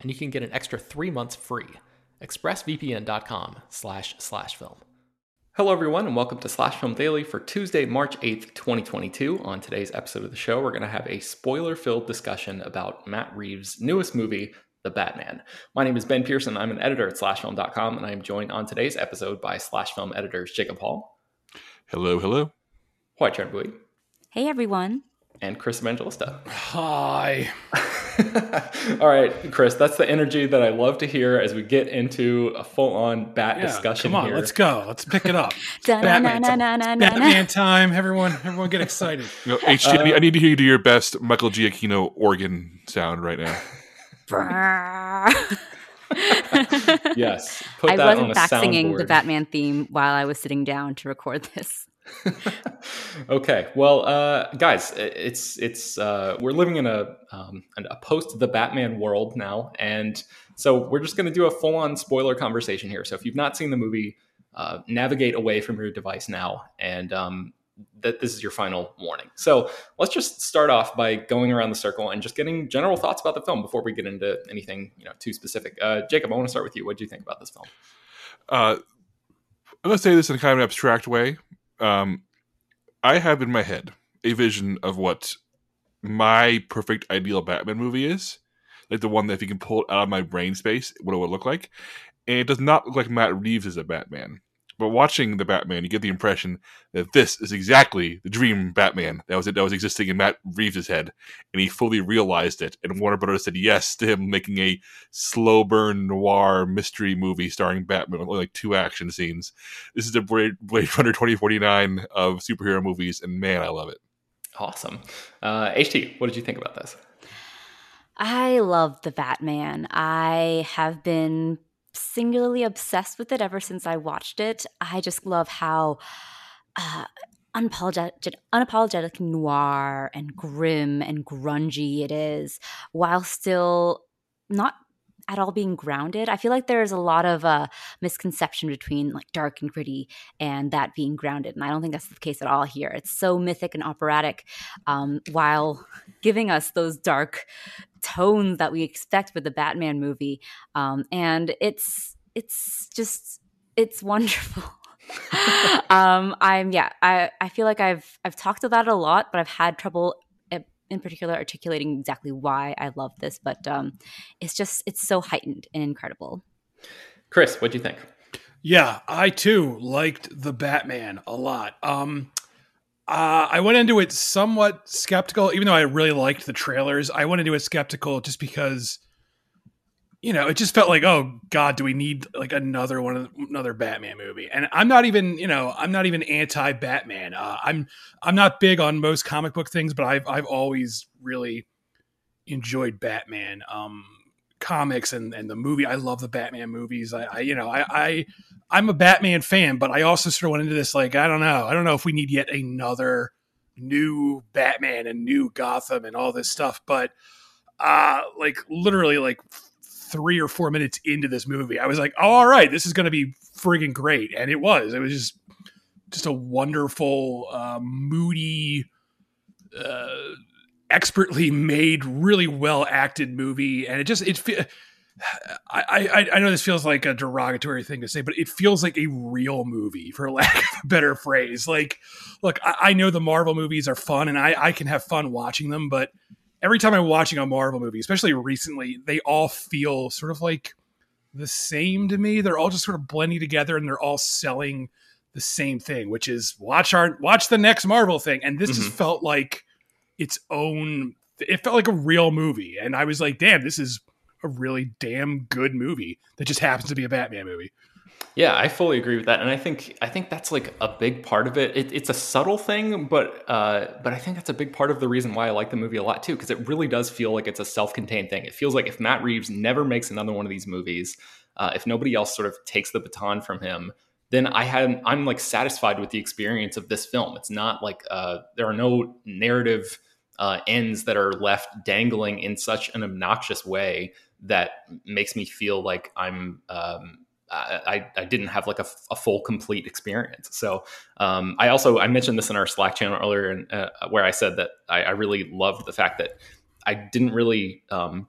and you can get an extra three months free. ExpressVPN.com slash slash film. Hello, everyone, and welcome to Slash Film Daily for Tuesday, March 8th, 2022. On today's episode of the show, we're going to have a spoiler filled discussion about Matt Reeves' newest movie, The Batman. My name is Ben Pearson. I'm an editor at SlashFilm.com, and I am joined on today's episode by Slash Film editors Jacob Hall. Hello, hello. Hi, Hoai-Tran Bui. Hey, everyone. And Chris Evangelista. Hi. All right, Chris, that's the energy that I love to hear as we get into a full on bat Yeah, discussion Come on, here. let's go. Let's pick it up. Batman, Batman time. Everyone, everyone get excited. You know, HT, I, need, I need to hear you do your best Michael Giacchino organ sound right now. yes, put I that wasn't a back singing the. Batman theme while I was sitting down to record this. okay, well, uh, guys, it's it's uh, we're living in a um, a post the Batman world now, and so we're just going to do a full on spoiler conversation here. So if you've not seen the movie, uh, navigate away from your device now, and um, that this is your final warning. So let's just start off by going around the circle and just getting general thoughts about the film before we get into anything you know too specific. Uh, Jacob, I want to start with you. What do you think about this film? Uh, I'm going to say this in a kind of an abstract way. Um, I have in my head a vision of what my perfect ideal Batman movie is. Like the one that if you can pull it out of my brain space, what it would look like. And it does not look like Matt Reeves is a Batman. But watching the Batman, you get the impression that this is exactly the dream Batman that was that was existing in Matt Reeves' head, and he fully realized it. And Warner Brothers said yes to him making a slow burn noir mystery movie starring Batman with only like two action scenes. This is the Blade, Blade Runner 2049 of superhero movies, and man, I love it. Awesome, uh, HT. What did you think about this? I love the Batman. I have been singularly obsessed with it ever since I watched it. I just love how uh, unapologetic, unapologetic noir and grim and grungy it is, while still not at all being grounded. I feel like there's a lot of uh, misconception between like dark and gritty and that being grounded, and I don't think that's the case at all here. It's so mythic and operatic, um, while giving us those dark tones that we expect with the Batman movie, um, and it's it's just it's wonderful. um, I'm yeah, I I feel like I've I've talked about it a lot, but I've had trouble in particular articulating exactly why I love this. But um, it's just it's so heightened and incredible. Chris, what do you think? Yeah, I too liked the Batman a lot. Um, uh, I went into it somewhat skeptical, even though I really liked the trailers. I went into it skeptical just because, you know, it just felt like, oh God, do we need like another one, of another Batman movie? And I'm not even, you know, I'm not even anti-Batman. Uh, I'm I'm not big on most comic book things, but I've I've always really enjoyed Batman. Um, comics and, and the movie. I love the Batman movies. I, I you know, I, I I'm a Batman fan, but I also sort of went into this like, I don't know. I don't know if we need yet another new Batman and new Gotham and all this stuff. But uh like literally like three or four minutes into this movie, I was like, oh, all right, this is gonna be friggin' great. And it was. It was just just a wonderful, uh, moody, uh, expertly made, really well acted movie, and it just it. I, I I know this feels like a derogatory thing to say, but it feels like a real movie, for lack of a better phrase. Like, look, I, I know the Marvel movies are fun, and I I can have fun watching them, but every time I'm watching a Marvel movie, especially recently, they all feel sort of like the same to me. They're all just sort of blending together, and they're all selling the same thing, which is watch our watch the next Marvel thing. And this mm-hmm. just felt like its own. It felt like a real movie, and I was like, "Damn, this is a really damn good movie that just happens to be a Batman movie." Yeah, I fully agree with that, and I think I think that's like a big part of it. it it's a subtle thing, but uh, but I think that's a big part of the reason why I like the movie a lot too, because it really does feel like it's a self-contained thing. It feels like if Matt Reeves never makes another one of these movies, uh, if nobody else sort of takes the baton from him, then I had I'm like satisfied with the experience of this film. It's not like uh, there are no narrative uh, ends that are left dangling in such an obnoxious way that makes me feel like I'm um, I, I didn't have like a, a full complete experience. So um, I also I mentioned this in our Slack channel earlier, and uh, where I said that I, I, really loved the fact that I didn't really um,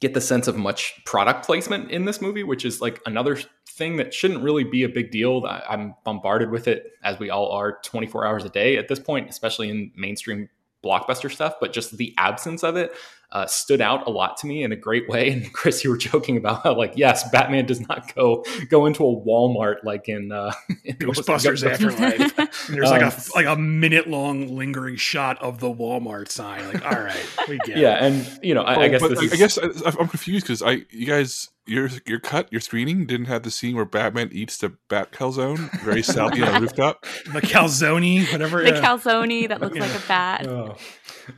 get the sense of much product placement in this movie, which is like another thing that shouldn't really be a big deal. I'm bombarded with it as we all are 24 hours a day at this point, especially in mainstream blockbuster stuff. But just the absence of it uh, stood out a lot to me in a great way. And Chris, you were joking about how, like, yes, Batman does not go go into a Walmart like in, uh, in Ghostbusters Afterlife. there's like a um, like a minute long lingering shot of the Walmart sign. Like, all right, we get. Yeah, it. and you know, I, oh, I guess I, is... I guess I'm confused because I you guys your your cut your screening didn't have the scene where Batman eats the bat calzone very salty on a rooftop. The calzone, whatever. The yeah. calzone that looks yeah. like a bat. Oh.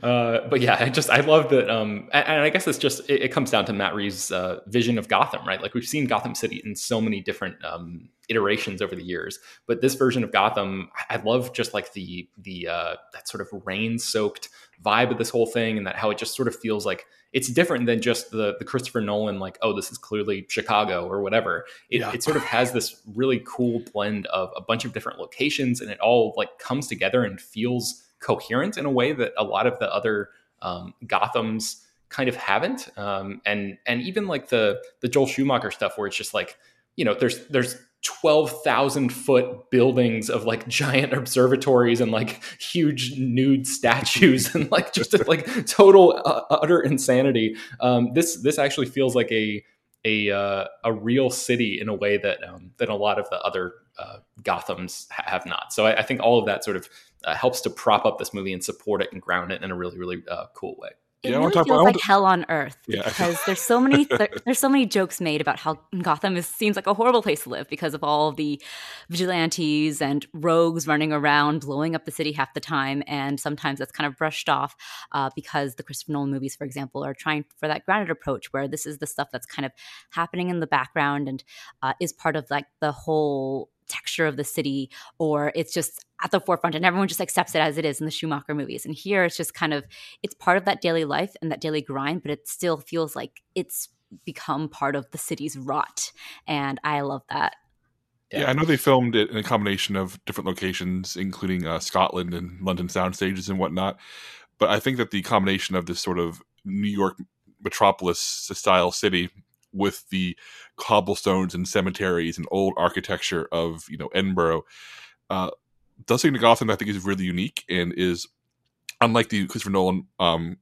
Uh, but yeah, I just I love that, um, and, and, I guess it's just it, it, comes down to Matt Reeves' uh, vision of Gotham, right? Like we've seen Gotham City in so many different um, iterations over the years, but this version of Gotham, I love just like the the uh, that sort of rain soaked vibe of this whole thing, and that how it just sort of feels like it's different than just the the Christopher Nolan like oh this is clearly Chicago or whatever. It, yeah. it sort of has this really cool blend of a bunch of different locations, and it all like comes together and feels coherent in a way that a lot of the other um, Gotham's kind of haven't. Um, and and even like the the Joel Schumacher stuff, where it's just like you know there's there's 12,000 foot buildings of like giant observatories and like huge nude statues and like just like total uh, utter insanity. Um, this this actually feels like a a uh, a real city in a way that um, that a lot of the other uh, Gotham's ha- have not. So I, I, think all of that sort of uh, helps to prop up this movie and support it and ground it in a really really uh, cool way. It yeah, really feels about, like hell on earth yeah. because there's so many there, there's so many jokes made about how Gotham is, seems like a horrible place to live because of all the vigilantes and rogues running around blowing up the city half the time, and sometimes that's kind of brushed off uh, because the Christopher Nolan movies, for example, are trying for that grounded approach where this is the stuff that's kind of happening in the background and uh, is part of like the whole texture of the city or it's just at the forefront and everyone just accepts it as it is in the Schumacher movies. And here it's just kind of it's part of that daily life and that daily grind, but it still feels like it's become part of the city's rot. And I love that. Yeah. I know they filmed it in a combination of different locations, including uh, Scotland and London sound stages and whatnot. But I think that the combination of this sort of New York metropolis style city with the cobblestones and cemeteries and old architecture of you know Edinburgh. Uh, something to Gotham I think is really unique and is unlike the Christopher Nolan um,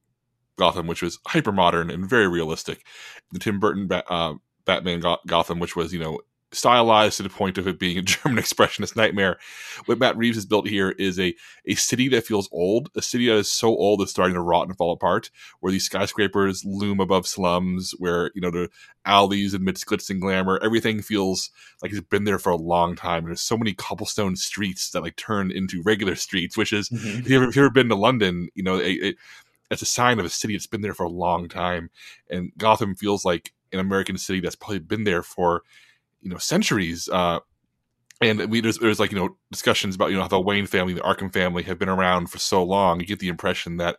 Gotham, which was hyper modern and very realistic. The Tim Burton ba- uh, Batman Gotham, which was you know stylized to the point of it being a German expressionist nightmare. What Matt Reeves has built here is a a city that feels old, a city that is so old it's starting to rot and fall apart, where these skyscrapers loom above slums, where you know the alleys amidst glitz and glamour, everything feels like it's been there for a long time. There's so many cobblestone streets that like turn into regular streets, which is mm-hmm. if, you ever, if you've ever been to London, you know it, a sign of a city that's been there for a long time, and Gotham feels like an American city that's probably been there for you know centuries. Uh, and we there's, there's like you know discussions about you know how the Wayne family, the Arkham family, have been around for so long. You get the impression that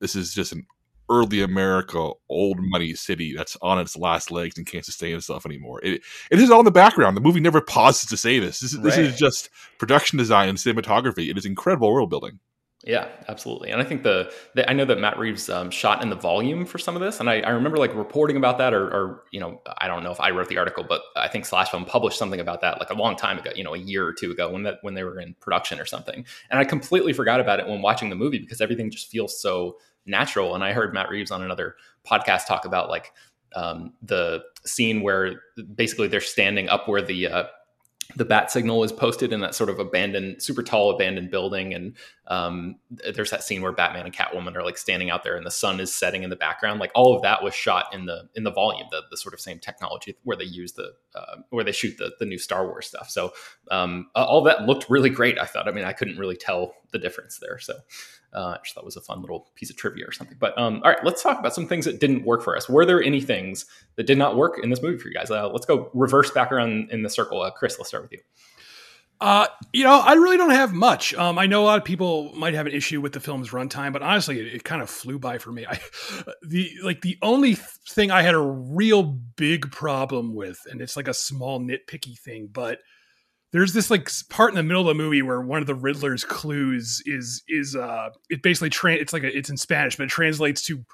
this is just an early America, old money city that's on its last legs and can't sustain itself anymore. It it is all in the background. The movie never pauses to say this. This, is this Right. is just production design and cinematography. It is incredible world building. Yeah, absolutely. And I think the, the I know that Matt Reeves um, shot in the volume for some of this, and I, I remember like reporting about that, or, or you know, I don't know if I wrote the article, but I think Slash Film published something about that like a long time ago, you know, a year or two ago when that when they were in production or something. And I completely forgot about it when watching the movie because everything just feels so natural. And I heard Matt Reeves on another podcast talk about like um, the scene where basically they're standing up where the uh, the bat signal is posted in that sort of abandoned, super tall abandoned building, and um, there's that scene where Batman and Catwoman are like standing out there, and the sun is setting in the background. Like all of that was shot in the in the volume, the, the sort of same technology where they use the uh, where they shoot the the new Star Wars stuff. So um, all that looked really great. I thought. I mean, I couldn't really tell the difference there. So uh, thought it was a fun little piece of trivia or something. But um, all right, let's talk about some things that didn't work for us. Were there any things that did not work in this movie for you guys? Uh, let's go reverse back around in the circle. Uh, Chris, let's start with you. Uh, you know, I really don't have much. Um, I know a lot of people might have an issue with the film's runtime, but honestly, it, it kind of flew by for me. I, the like the only thing I had a real big problem with, and it's like a small nitpicky thing, but there's this like part in the middle of the movie where one of the Riddler's clues is is uh, it basically tra- it's like a, it's in Spanish, but it translates to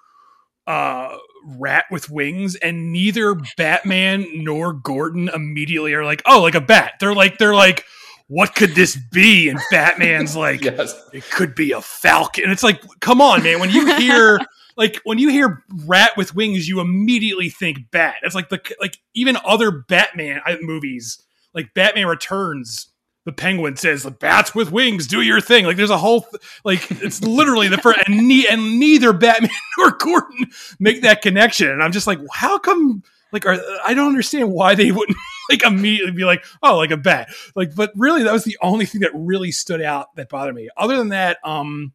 uh rat with wings and neither batman nor gordon immediately are like oh like a bat. They're like they're like what could this be? And batman's like Yes. it could be a falcon. And it's like come on man. When you hear like when you hear rat with wings you immediately think bat. It's like the like even other batman uh, movies like batman returns the penguin says the bats with wings do your thing. Like there's a whole th- like it's literally the first and, ne- and neither batman nor gordon make that connection. And i'm just like how come like are, i don't understand why they wouldn't like immediately be like oh like a bat. Like but really that was the only thing that really stood out that bothered me. Other than that um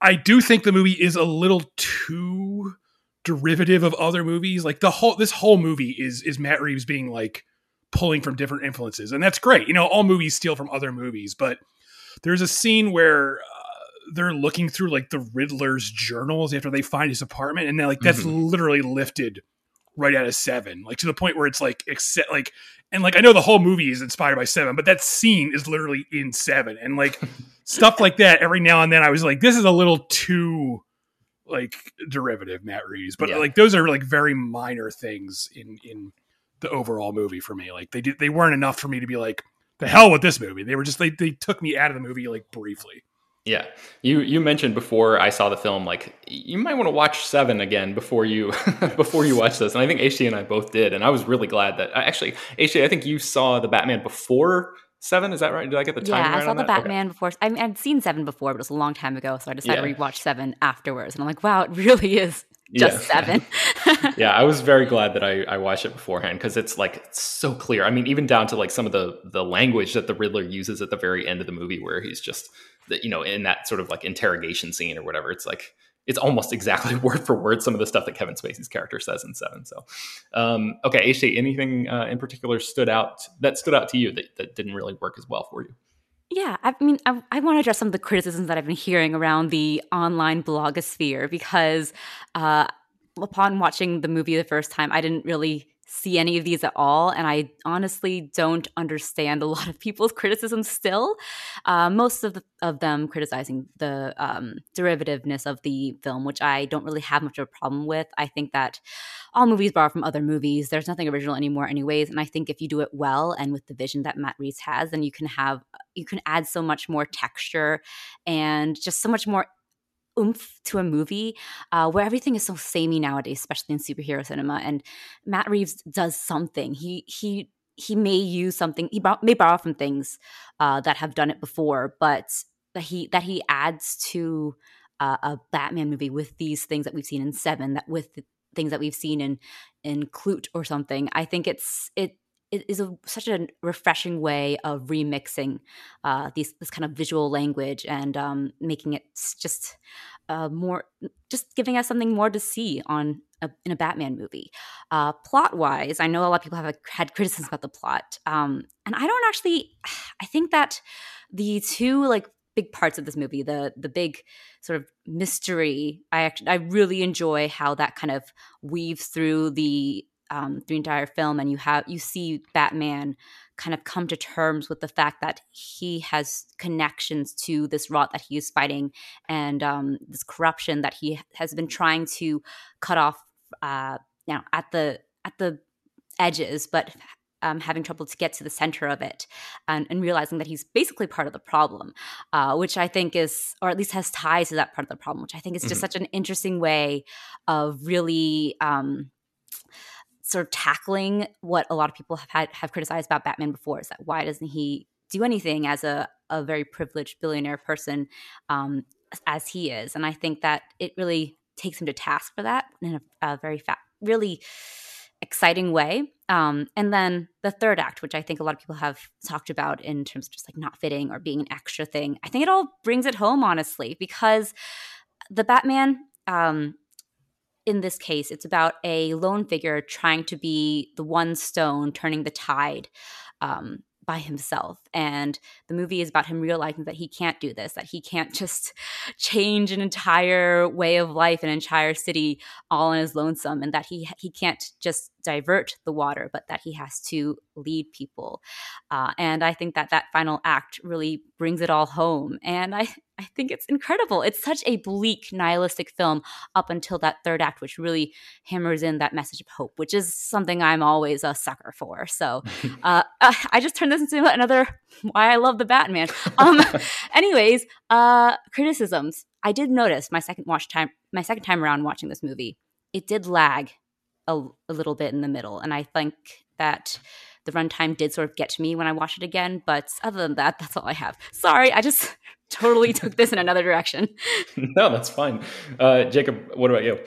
i do think the movie is a little too derivative of other movies. Like the whole this whole movie is is matt reeves being like pulling from different influences and that's great you know all movies steal from other movies but there's a scene where uh, they're looking through like the riddler's journals after they find his apartment and then like that's literally lifted right out of seven like to the point where it's like except like and like i know the whole movie is inspired by seven but that scene is literally in seven and like stuff like that every now and then i was like this is a little too like derivative matt reeves but Yeah. like those are like very minor things in in the overall movie for me like they did they weren't enough for me to be like the hell with this movie they were just they, they took me out of the movie like briefly Yeah, you you mentioned before I saw the film, like you might want to watch Seven again before you before you watch this, and I think HT and I both did, and I was really glad that uh, actually HT, I think you saw the Batman before Seven. Is that right? Did I get the time yeah, right I saw the that? Okay. Batman before. I mean, I'd seen Seven before, but it was a long time ago, so I decided Yeah. to rewatch Seven afterwards. And I'm like, wow, it really is just Yeah. Seven. yeah, I was very glad that I, I watched it beforehand because it's like it's so clear. I mean, even down to like some of the the language that the Riddler uses at the very end of the movie, where he's just you know in that sort of like interrogation scene or whatever. It's like it's almost exactly word for word some of the stuff that Kevin Spacey's character says in Seven. So, um, okay, HT, anything uh, in particular stood out that stood out to you that, that didn't really work as well for you? Yeah, I mean, I, I want to address some of the criticisms that I've been hearing around the online blogosphere because uh, upon watching the movie the first time, I didn't really see any of these at all. And I honestly don't understand a lot of people's criticisms still. Uh, most of, the, of them criticizing the um, derivativeness of the film, which I don't really have much of a problem with. I think that all movies borrow from other movies. There's nothing original anymore, anyways. And I think if you do it well and with the vision that Matt Reeves has, then you can have you can add so much more texture and just so much more oomph to a movie uh, where everything is so samey nowadays, especially in superhero cinema. And Matt Reeves does something. He he he may use something. He may borrow from things uh, that have done it before, but that he that he adds to uh, a Batman movie with these things that we've seen in Seven, that with things that we've seen in in Klute or something. I think it's it it is a, such a refreshing way of remixing uh, these this kind of visual language and um, making it just uh, more, just giving us something more to see on a, in a Batman movie. Uh, plot wise, I know a lot of people have had criticisms about the plot, um, and I don't actually. I think that the two like big parts of this movie. The the big sort of mystery. I actually I really enjoy how that kind of weaves through the um, the entire film, and you have you see Batman kind of come to terms with the fact that he has connections to this rot that he is fighting and um, this corruption that he has been trying to cut off uh, you know, at the at the edges, but um, having trouble to get to the center of it and, and, realizing that he's basically part of the problem, uh, which I think is, or at least has ties to that part of the problem, which I think is just mm-hmm. such an interesting way of really um, sort of tackling what a lot of people have had have criticized about Batman before is that why doesn't he do anything as a, a very privileged billionaire person um, as he is? And I think that it really takes him to task for that in a, a very fa- really exciting way. Um, and then the third act, which I think a lot of people have talked about in terms of just like not fitting or being an extra thing, I think it all brings it home, honestly, because the Batman um, in this case, it's about a lone figure trying to be the one stone turning the tide um, by himself. And the movie is about him realizing that he can't do this, that he can't just change an entire way of life, an entire city all on his lonesome, and that he he can't just divert the water, but that he has to lead people. Uh, and I think that that final act really brings it all home. And I, I think it's incredible. It's such a bleak, nihilistic film up until that third act, which really hammers in that message of hope, which is something I'm always a sucker for. So uh, I just turned this into another why I love the Batman. Um, anyways, uh, criticisms. I did notice my second watch time, my second time around watching this movie, it did lag a, a little bit in the middle. And I think that the runtime did sort of get to me when I watched it again. But other than that, that's all I have. Sorry, I just totally took this in another direction. no, that's fine. Uh, Jacob, what about you?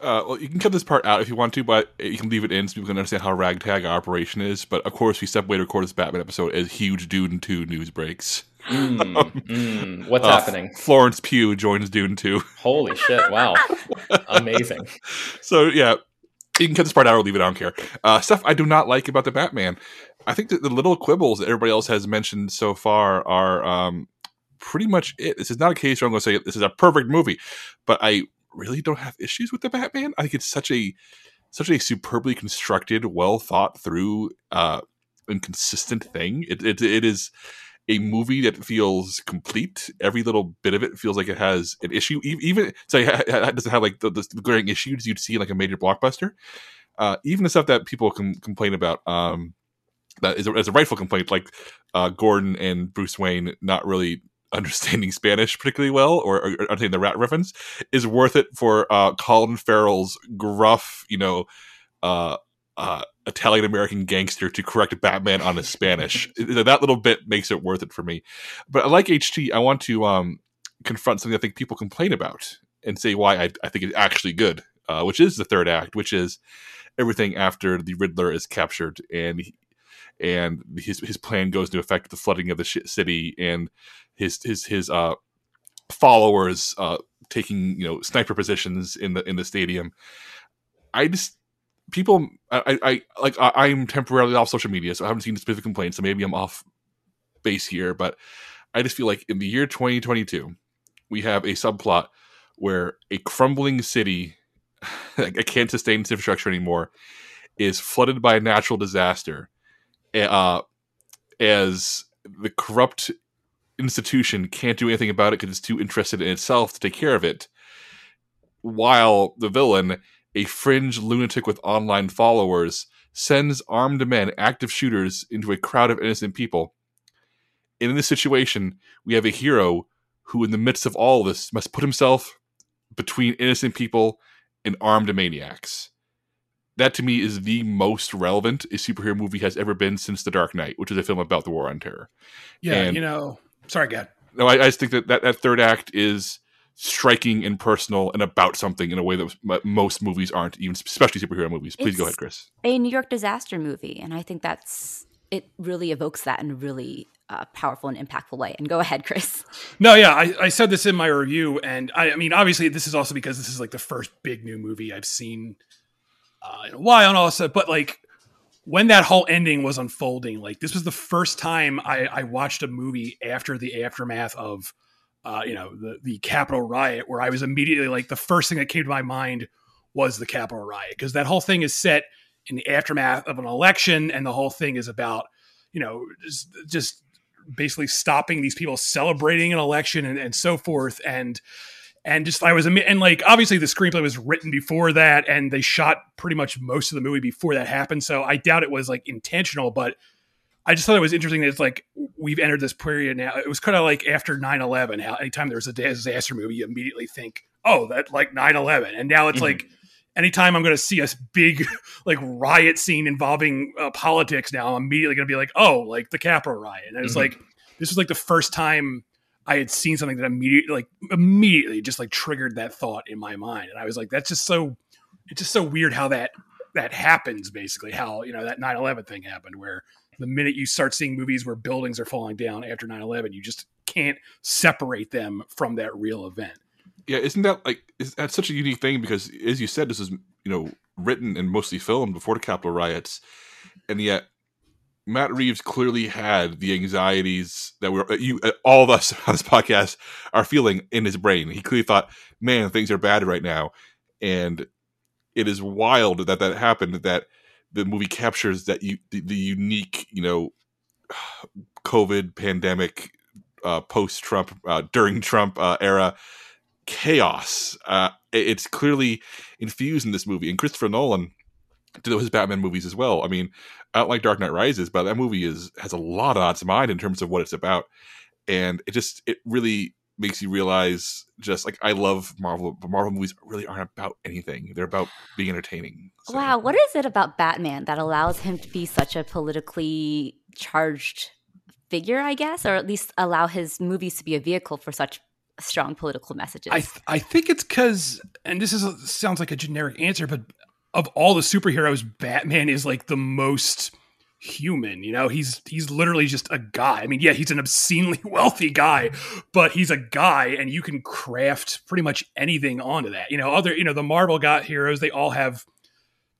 Uh, well, you can cut this part out if you want to, but you can leave it in so people can understand how ragtag our operation is. But of course, we step away to record this Batman episode as huge Dune 2 news breaks. Mm, mm, what's uh, happening? Florence Pugh joins Dune 2. Holy shit, wow. Amazing. So, yeah, you can cut this part out or leave it. I don't care. Uh, stuff I do not like about the Batman. I think that the little quibbles that everybody else has mentioned so far are um, pretty much it. This is not a case where I'm going to say this is a perfect movie, but I really don't have issues with the Batman. I think it's such a such a superbly constructed, well thought through, uh, and consistent thing. It, it it is a movie that feels complete. Every little bit of it feels like it has an issue. Even so, it doesn't have like the, the glaring issues you'd see in like a major blockbuster. Uh, even the stuff that people can complain about, um, that is a, is a rightful complaint, like uh, Gordon and Bruce Wayne not really understanding Spanish particularly well or, or understanding the rat reference, is worth it for uh, Colin Farrell's gruff, you know, uh, uh, Italian American gangster to correct Batman on his Spanish. that little bit makes it worth it for me. But I like HT, I want to um, confront something I think people complain about and say why I, I think it's actually good, uh, which is the third act, which is everything after the Riddler is captured and and his his plan goes into effect the flooding of the city and his his his uh followers uh taking you know sniper positions in the in the stadium. I just people I, I like I, am temporarily off social media, so I haven't seen specific complaints. So maybe I'm off base here, but I just feel like in the year 2022, we have a subplot where a crumbling city that can't sustain its infrastructure anymore is flooded by a natural disaster. Uh, as the corrupt institution can't do anything about it because it's too interested in itself to take care of it, while the villain a fringe lunatic with online followers sends armed men, active shooters, into a crowd of innocent people. And in this situation, we have a hero who, in the midst of all this, must put himself between innocent people and armed maniacs. That to me is the most relevant a superhero movie has ever been since The Dark Knight, which is a film about the war on terror. Yeah, and, you know, sorry, God. No, I, I just think that, that that third act is striking and personal and about something in a way that most movies aren't, even especially superhero movies. Please it's go ahead, Chris. A New York disaster movie, and I think that's it. Really evokes that in a really uh, powerful and impactful way. And go ahead, Chris. No, yeah, I, I said this in my review, and I, I, mean, obviously, this is also because this is like the first big new movie I've seen uh, in a while, and all that. But like, when that whole ending was unfolding, like this was the first time I, I watched a movie after the aftermath of, uh, you know, the the Capitol riot, where I was immediately like the first thing that came to my mind was the Capitol riot because that whole thing is set in the aftermath of an election, and the whole thing is about, you know, just, just basically stopping these people celebrating an election and, and so forth, and and just I was and like obviously the screenplay was written before that, and they shot pretty much most of the movie before that happened. So I doubt it was like intentional, but I just thought it was interesting that it's like we've entered this period now. It was kind of like after 9-11, how anytime there was a disaster movie, you immediately think, oh, that like 9-11. And now it's mm-hmm. like anytime I'm going to see a big like riot scene involving uh, politics now, I'm immediately going to be like, oh, like the Capitol riot. And it's mm-hmm. like, this was like the first time I had seen something that immediately, like immediately, just like triggered that thought in my mind, and I was like, "That's just so, it's just so weird how that that happens." Basically, how you know that 9-11 thing happened, where the minute you start seeing movies where buildings are falling down after 9-11, you just can't separate them from that real event. Yeah, isn't that like is that such a unique thing? Because as you said, this is you know written and mostly filmed before the Capitol riots, and yet Matt Reeves clearly had the anxieties that we're you uh, all of us on this podcast are feeling in his brain. He clearly thought, "Man, things are bad right now," and it is wild that that happened. That the movie captures that you the, the unique, you know, COVID pandemic, uh, post Trump, uh, during Trump uh, era chaos. Uh, it's clearly infused in this movie, and Christopher Nolan to his Batman movies as well. I mean, I don't like Dark Knight Rises, but that movie is has a lot on its mind in terms of what it's about, and it just it really makes you realize just like I love Marvel, but Marvel movies really aren't about anything. They're about being entertaining. So. Wow, what is it about Batman that allows him to be such a politically charged figure, I guess, or at least allow his movies to be a vehicle for such strong political messages? I th- I think it's because, and this is a, sounds like a generic answer, but of all the superheroes, Batman is like the most human you know? He's he's literally just a guy. I mean yeah he's an obscenely wealthy guy but he's a guy and you can craft pretty much anything onto that. You know other you know the marvel got heroes they all have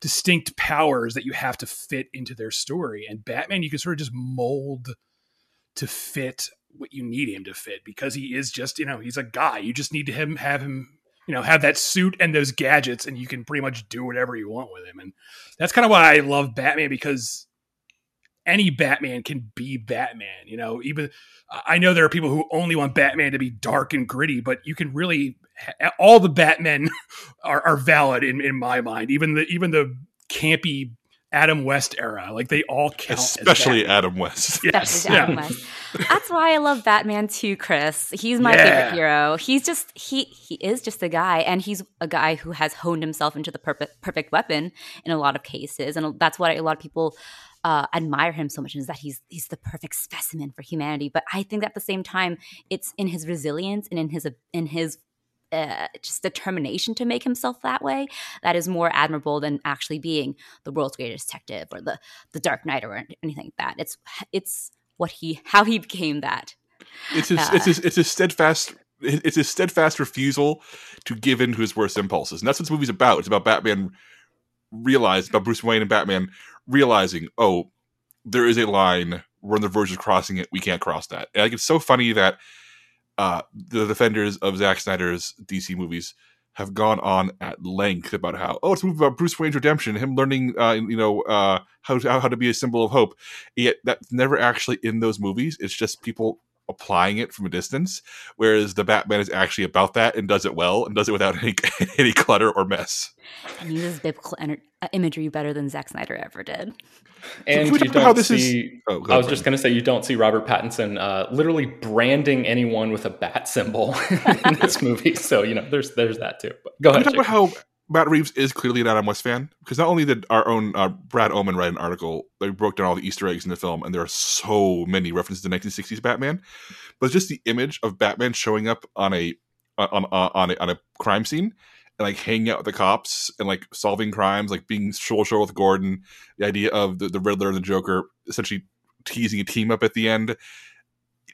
distinct powers that you have to fit into their story. And batman you can sort of just mold to fit what you need him to fit because he is just you know he's a guy. You just need to him have him you know have that suit and those gadgets and you can pretty much do whatever you want with him. And that's kind of why i love batman because any batman can be batman you know even i know there are people who only want batman to be dark and gritty but you can really all the batmen are, are valid in, in my mind even the even the campy Adam West era. Like they all count. Especially Adam West. Yes. Adam yeah. West. That's why I love Batman too, Chris. He's my yeah. favorite hero. He's just he he is just a guy, and he's a guy who has honed himself into the perfect perfect weapon in a lot of cases, and that's why a lot of people uh, admire him so much is that he's he's the perfect specimen for humanity. But I think at the same time, it's in his resilience and in his in his uh, just determination to make himself that way that is more admirable than actually being the world's greatest detective or the the Dark Knight or anything like that. It's it's what he how he became that. It's uh, it's his, it's a steadfast it's a steadfast refusal to give in to his worst impulses, and that's what this movie's about. It's about Batman realized about Bruce Wayne and Batman realizing, oh, there is a line. We're on the verge of crossing it. We can't cross that. And like it's so funny that uh, the defenders of Zack Snyder's DC movies have gone on at length about how oh it's a movie about Bruce Wayne's redemption, him learning uh, you know uh, how to, how to be a symbol of hope. Yet that's never actually in those movies. It's just people applying it from a distance. Whereas the Batman is actually about that and does it well and does it without any any clutter or mess. And uses biblical ener- uh, imagery better than Zack Snyder ever did. And so you don't see. Is... Oh, I was just going to say you don't see Robert Pattinson uh, literally branding anyone with a bat symbol in this movie. So you know, there's there's that too. But go ahead. Talk about how Matt Reeves is clearly an Adam West fan because not only did our own uh, Brad Oman write an article that broke down all the Easter eggs in the film, and there are so many references to 1960s Batman, but just the image of Batman showing up on a on on, on a, on a crime scene and like hanging out with the cops and like solving crimes, like being shoulder with Gordon. The idea of the, the Riddler and the Joker essentially teasing a team up at the end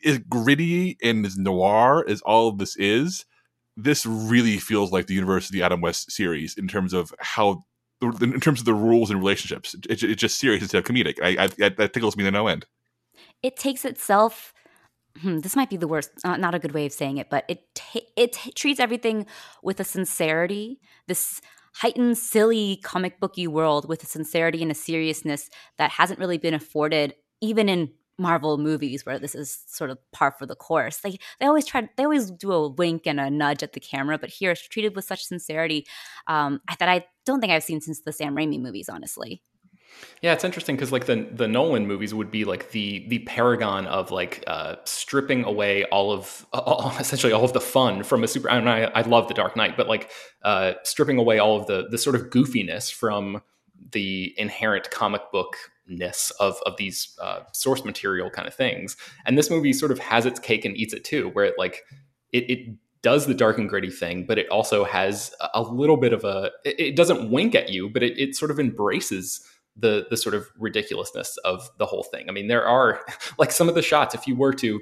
is gritty and as noir as all of this is this really feels like the University Adam West series in terms of how in terms of the rules and relationships. It, it's just serious instead of comedic. I, I, that tickles me to no end. It takes itself. Hmm, this might be the worst, uh, not a good way of saying it, but it ta- it t- treats everything with a sincerity. This heightened, silly comic booky world with a sincerity and a seriousness that hasn't really been afforded even in Marvel movies where this is sort of par for the course. They they always try they always do a wink and a nudge at the camera, but here it's treated with such sincerity um, that I don't think I've seen since the Sam Raimi movies, honestly. Yeah, it's interesting because like the the Nolan movies would be like the the paragon of like uh, stripping away all of all, essentially all of the fun from a super. I, mean, I, I love the Dark Knight, but like uh, stripping away all of the the sort of goofiness from the inherent comic book ness of of these uh, source material kind of things. And this movie sort of has its cake and eats it too, where it like it, it does the dark and gritty thing, but it also has a little bit of a. It, doesn't wink at you, but it, it sort of embraces the the sort of ridiculousness of the whole thing. I mean, there are like some of the shots. If you were to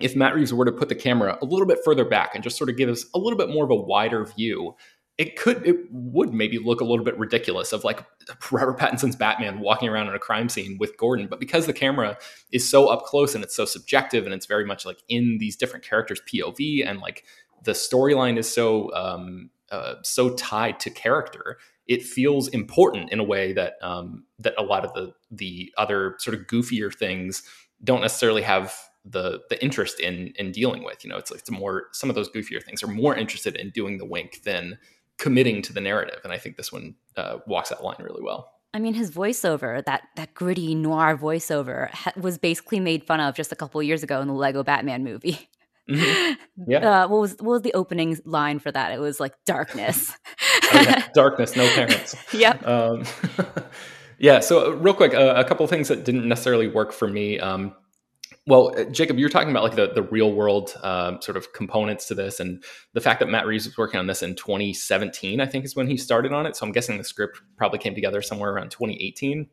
if Matt Reeves were to put the camera a little bit further back and just sort of give us a little bit more of a wider view, it could it would maybe look a little bit ridiculous of like Robert Pattinson's Batman walking around in a crime scene with Gordon, but because the camera is so up close and it's so subjective and it's very much like in these different characters' POV and like the storyline is so um, uh, so tied to character, it feels important in a way that um, that a lot of the the other sort of goofier things don't necessarily have the the interest in in dealing with. You know, it's it's more some of those goofier things are more interested in doing the wink than committing to the narrative. And I think this one uh, walks that line really well. I mean, his voiceover, that that gritty noir voiceover, ha- was basically made fun of just a couple years ago in the Lego Batman movie. Mm-hmm. Yeah. Uh, what was what was the opening line for that? It was like darkness. oh, yeah. Darkness, no parents. yep. Um, yeah. So, uh, real quick, uh, a couple things that didn't necessarily work for me. Um, well, uh, Jacob, you're talking about like the, the real world uh, sort of components to this, and the fact that Matt Reeves was working on this in 2017, I think, is when he started on it. So I'm guessing the script probably came together somewhere around 2018.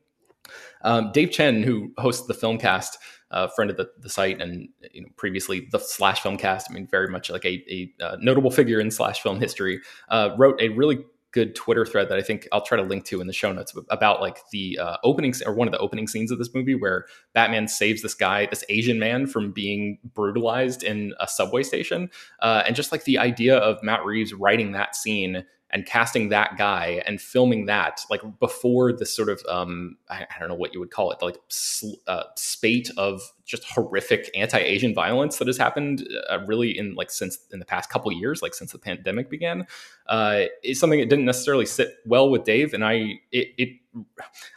Um, Dave Chen, who hosts the Filmcast, uh, friend of the, the site, and you know, previously the Slash Filmcast, I mean, very much like a, a, a uh, notable figure in Slash film history, uh, wrote a really good Twitter thread that I think I'll try to link to in the show notes about like the uh, opening or one of the opening scenes of this movie where Batman saves this guy, this Asian man, from being brutalized in a subway station, uh, and just like the idea of Matt Reeves writing that scene and casting that guy and filming that like before this sort of um I, I don't know what you would call it like sl- uh, spate of just horrific anti-Asian violence that has happened uh, really in like since in the past couple years like since the pandemic began uh is something that didn't necessarily sit well with Dave and I it, it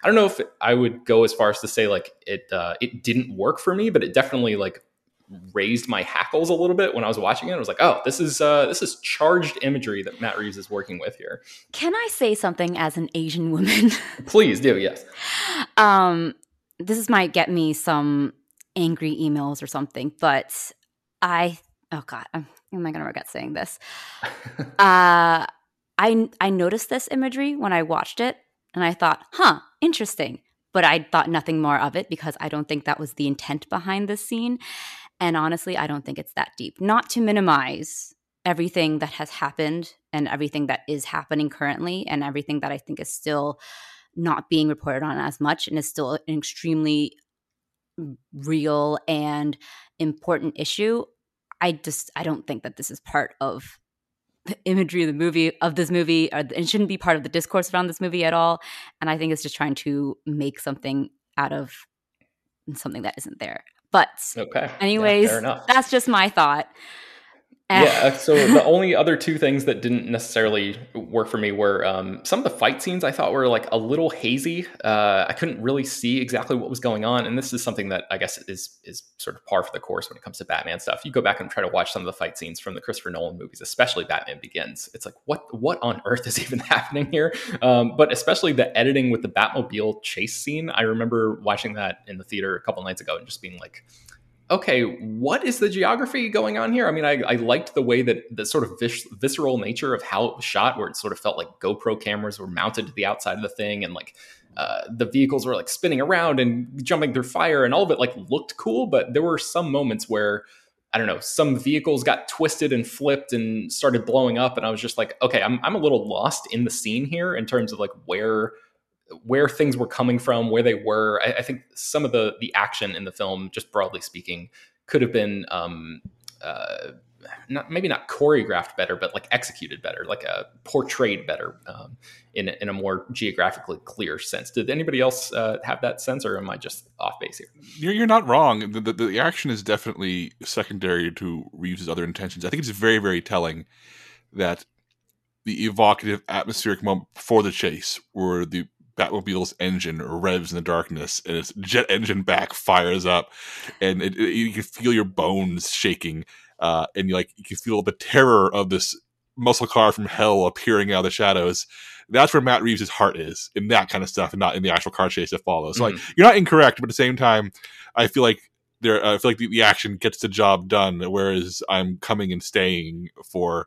I don't know if I would go as far as to say like it uh, it didn't work for me but it definitely like raised my hackles a little bit when I was watching it. I was like, oh, this is uh, this is charged imagery that Matt Reeves is working with here. Can I say something as an Asian woman? Please do. Yes. Um, this might get me some angry emails or something, but I oh god, I'm, am I going to regret saying this? uh, I I noticed this imagery when I watched it, and I thought, huh, interesting. But I thought nothing more of it because I don't think that was the intent behind this scene. And honestly, I don't think it's that deep. Not to minimize everything that has happened and everything that is happening currently and everything that I think is still not being reported on as much and is still an extremely real and important issue. I just I don't think that this is part of the imagery of the movie of this movie or it shouldn't be part of the discourse around this movie at all and i think it's just trying to make something out of something that isn't there but okay. anyways, yeah, that's just my thought. Yeah. Uh, so the only other two things that didn't necessarily work for me were um, some of the fight scenes. I thought were like a little hazy. Uh, I couldn't really see exactly what was going on, and this is something that I guess is is sort of par for the course when it comes to Batman stuff. You go back and try to watch some of the fight scenes from the Christopher Nolan movies, especially Batman Begins. It's like what what on earth is even happening here? Um, but especially the editing with the Batmobile chase scene. I remember watching that in the theater a couple nights ago and just being like okay, what is the geography going on here? I mean, I, I liked the way that the sort of vis- visceral nature of how it was shot, where it sort of felt like GoPro cameras were mounted to the outside of the thing, and like uh, the vehicles were like spinning around and jumping through fire, and all of it like looked cool. But there were some moments where I don't know, some vehicles got twisted and flipped and started blowing up. And I was just like, okay, I'm, I'm a little lost in the scene here in terms of like where where things were coming from, where they were. I, I think some of the the action in the film, just broadly speaking, could have been um, uh, not maybe not choreographed better, but like executed better, like a uh, portrayed better um, in in a more geographically clear sense. Did anybody else uh, have that sense, or am I just off base here? You're, you're not wrong. The, the, the action is definitely secondary to Reeves' other intentions. I think it's very very telling that the evocative atmospheric moment before the chase, where the Batmobile's engine revs in the darkness, and its jet engine back fires up, and it, it, you can feel your bones shaking uh, and you like you can feel the terror of this muscle car from hell appearing out of the shadows. That's where Matt Reeves' heart is in that kind of stuff, and not in the actual car chase that follows. So, mm-hmm. like, you're not incorrect, but at the same time, I feel like there, uh, I feel like the, the, action gets the job done, whereas I'm coming and staying for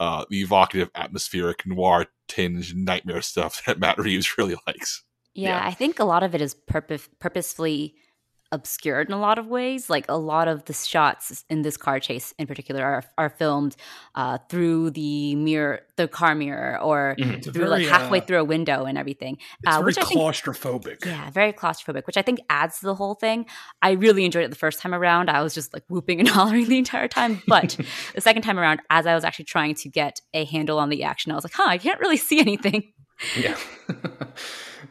uh, the evocative, atmospheric, noir tinge nightmare stuff that Matt Reeves really likes. Yeah, yeah. I think a lot of it is purpose purposefully obscured in a lot of ways. Like a lot of the shots in this car chase, in particular, are are filmed uh, through the mirror, the car mirror, or mm-hmm. through very, like halfway uh, through a window and everything. It's uh, very claustrophobic. Think, yeah, very claustrophobic, which I think adds to the whole thing. I really enjoyed it the first time around. I was just like whooping and hollering the entire time. But the second time around, as I was actually trying to get a handle on the action, I was like, huh, I can't really see anything. Yeah.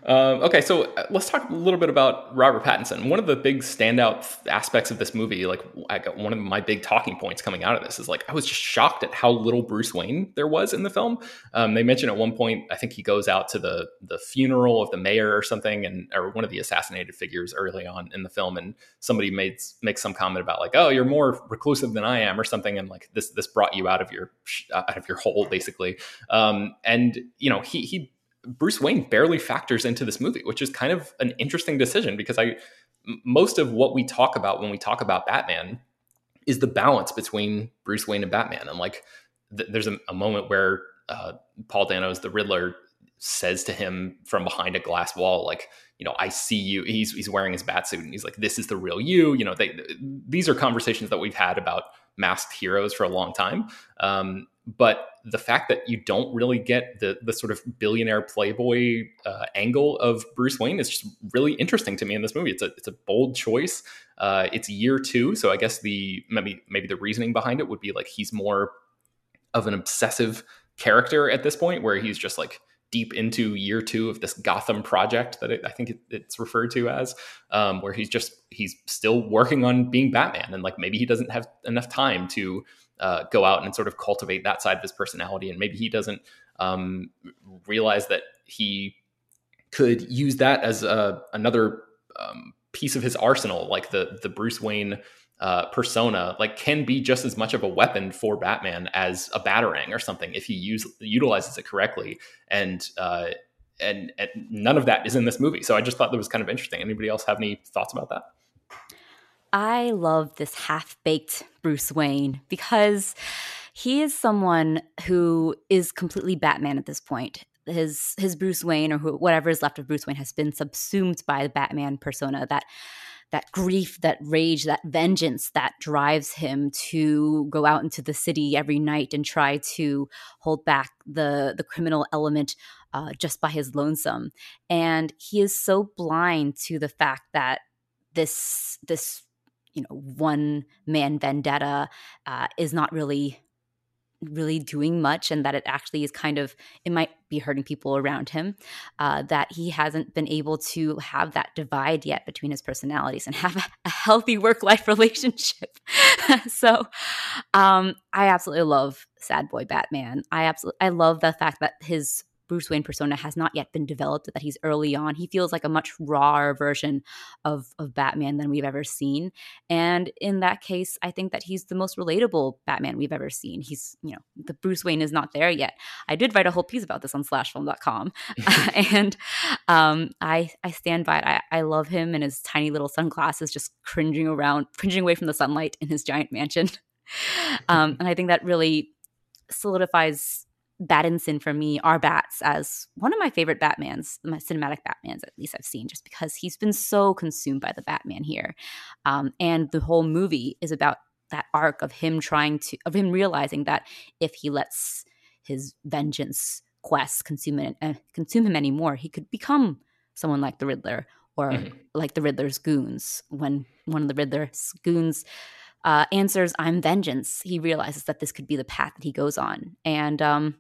Um, okay, so uh, let's talk a little bit about Robert Pattinson. One of the big standout aspects of this movie, like I got one of my big talking points coming out of this, is like I was just shocked at how little Bruce Wayne there was in the film. Um, they mentioned at one point, I think he goes out to the the funeral of the mayor or something, and or one of the assassinated figures early on in the film, and somebody made makes some comment about like, oh, you're more reclusive than I am, or something, and like this this brought you out of your out of your hole, basically. Um, and you know, he he Bruce Wayne barely factors into this movie, which is kind of an interesting decision because I most of what we talk about when we talk about Batman is the balance between Bruce Wayne and Batman. And like, th- there's a, a, moment where uh, Paul Dano's the Riddler says to him from behind a glass wall, like, you know, I see you. He's he's wearing his bat suit, and he's like, "This is the real you." You know, they, these are conversations that we've had about masked heroes for a long time. Um, but the fact that you don't really get the the sort of billionaire playboy uh, angle of Bruce Wayne is just really interesting to me in this movie. It's a it's a bold choice. Uh, it's year two, so I guess the maybe maybe the reasoning behind it would be like he's more of an obsessive character at this point, where he's just like deep into year two of this Gotham project that it, I think it, it's referred to as, um, where he's just he's still working on being Batman, and like maybe he doesn't have enough time to uh, go out and sort of cultivate that side of his personality. And maybe he doesn't um, realize that he could use that as a, another um, piece of his arsenal, like the the Bruce Wayne uh, persona, like can be just as much of a weapon for Batman as a batarang or something if he use utilizes it correctly. And uh, and, and none of that is in this movie. So I just thought that was kind of interesting. Anybody else have any thoughts about that? I love this half baked Bruce Wayne because he is someone who is completely Batman at this point. His his Bruce Wayne or whatever is left of Bruce Wayne has been subsumed by the Batman persona that that grief, that rage, that vengeance that drives him to go out into the city every night and try to hold back the the criminal element uh, just by his lonesome. And he is so blind to the fact that this this you know one man vendetta uh, is not really really doing much and that it actually is kind of it might be hurting people around him uh, that he hasn't been able to have that divide yet between his personalities and have a, a healthy work-life relationship. So um, i absolutely love sad boy batman. I absolutely i love the fact that his Bruce Wayne persona has not yet been developed, that he's early on. He feels like a much rawer version of, of Batman than we've ever seen. And in that case, I think that he's the most relatable Batman we've ever seen. He's, you know, the Bruce Wayne is not there yet. I did write a whole piece about this on slashfilm.com. and um, I, I stand by it. I, I love him and his tiny little sunglasses just cringing around, cringing away from the sunlight in his giant mansion. um, and I think that really solidifies Battinson for me are Bats as one of my favorite Batmans, my cinematic Batmans at least I've seen, just because he's been so consumed by the Batman here, um, and the whole movie is about that arc of him trying to of him realizing that if he lets his vengeance quest consume it, uh, consume him anymore, he could become someone like the Riddler or mm-hmm. like the Riddler's goons. When one of the Riddler's goons uh, answers, "I'm vengeance," he realizes that this could be the path that he goes on, and um,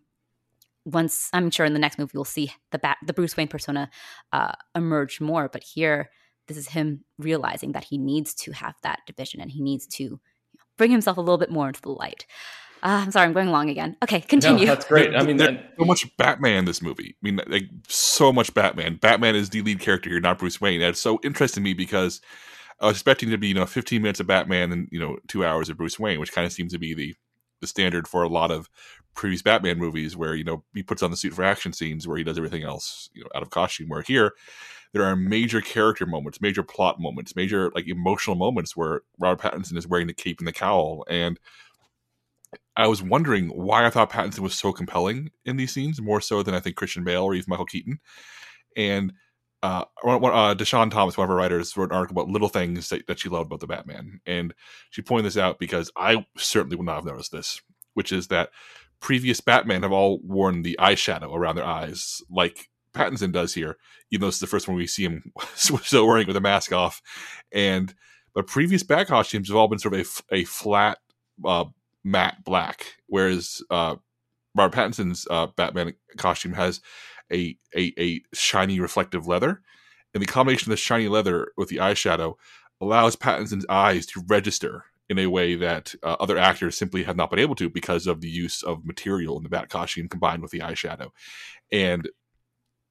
once I'm sure in the next movie we'll see the bat, the Bruce Wayne persona uh, emerge more. But here, this is him realizing that he needs to have that division and he needs to bring himself a little bit more into the light. Uh, I'm sorry, I'm going long again. Okay, continue. No, that's great. I mean, there's so much Batman in this movie. I mean, like so much Batman. Batman is the lead character here, not Bruce Wayne. That's so interesting to me because I was expecting to be, you know, 15 minutes of Batman and you know two hours of Bruce Wayne, which kind of seems to be the the standard for a lot of previous Batman movies, where you know he puts on the suit for action scenes, where he does everything else, you know, out of costume. Where here, there are major character moments, major plot moments, major like emotional moments where Robert Pattinson is wearing the cape and the cowl, and I was wondering why I thought Pattinson was so compelling in these scenes, more so than I think Christian Bale or even Michael Keaton. And uh, uh, Deshaun Thomas, one of our writers, wrote an article about little things that, that she loved about the Batman, and she pointed this out because I certainly would not have noticed this, which is that previous Batman have all worn the eyeshadow around their eyes, like Pattinson does here. Even though it's the first one we see him still wearing with a mask off, and but previous Bat costumes have all been sort of a, a flat uh, matte black, whereas uh, Robert Pattinson's uh, Batman costume has a, a a shiny reflective leather, and the combination of the shiny leather with the eyeshadow allows Pattinson's eyes to register in a way that uh, other actors simply have not been able to because of the use of material in the bat costume combined with the eyeshadow. And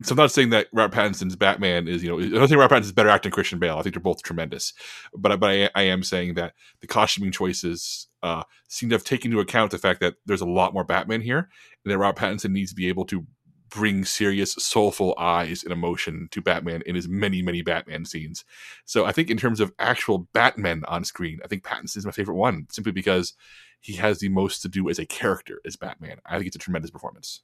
so I'm not saying that Robert Pattinson's Batman is, you know, I don't think Robert Pattinson is better acting Christian Bale. I think they're both tremendous. But, but I, I am saying that the costuming choices uh, seem to have taken into account the fact that there's a lot more Batman here, and that Robert Pattinson needs to be able to bring serious, soulful eyes and emotion to Batman in his many, many Batman scenes. So I think in terms of actual Batman on screen, I think Pattinson is my favorite one, simply because he has the most to do as a character as Batman. I think it's a tremendous performance.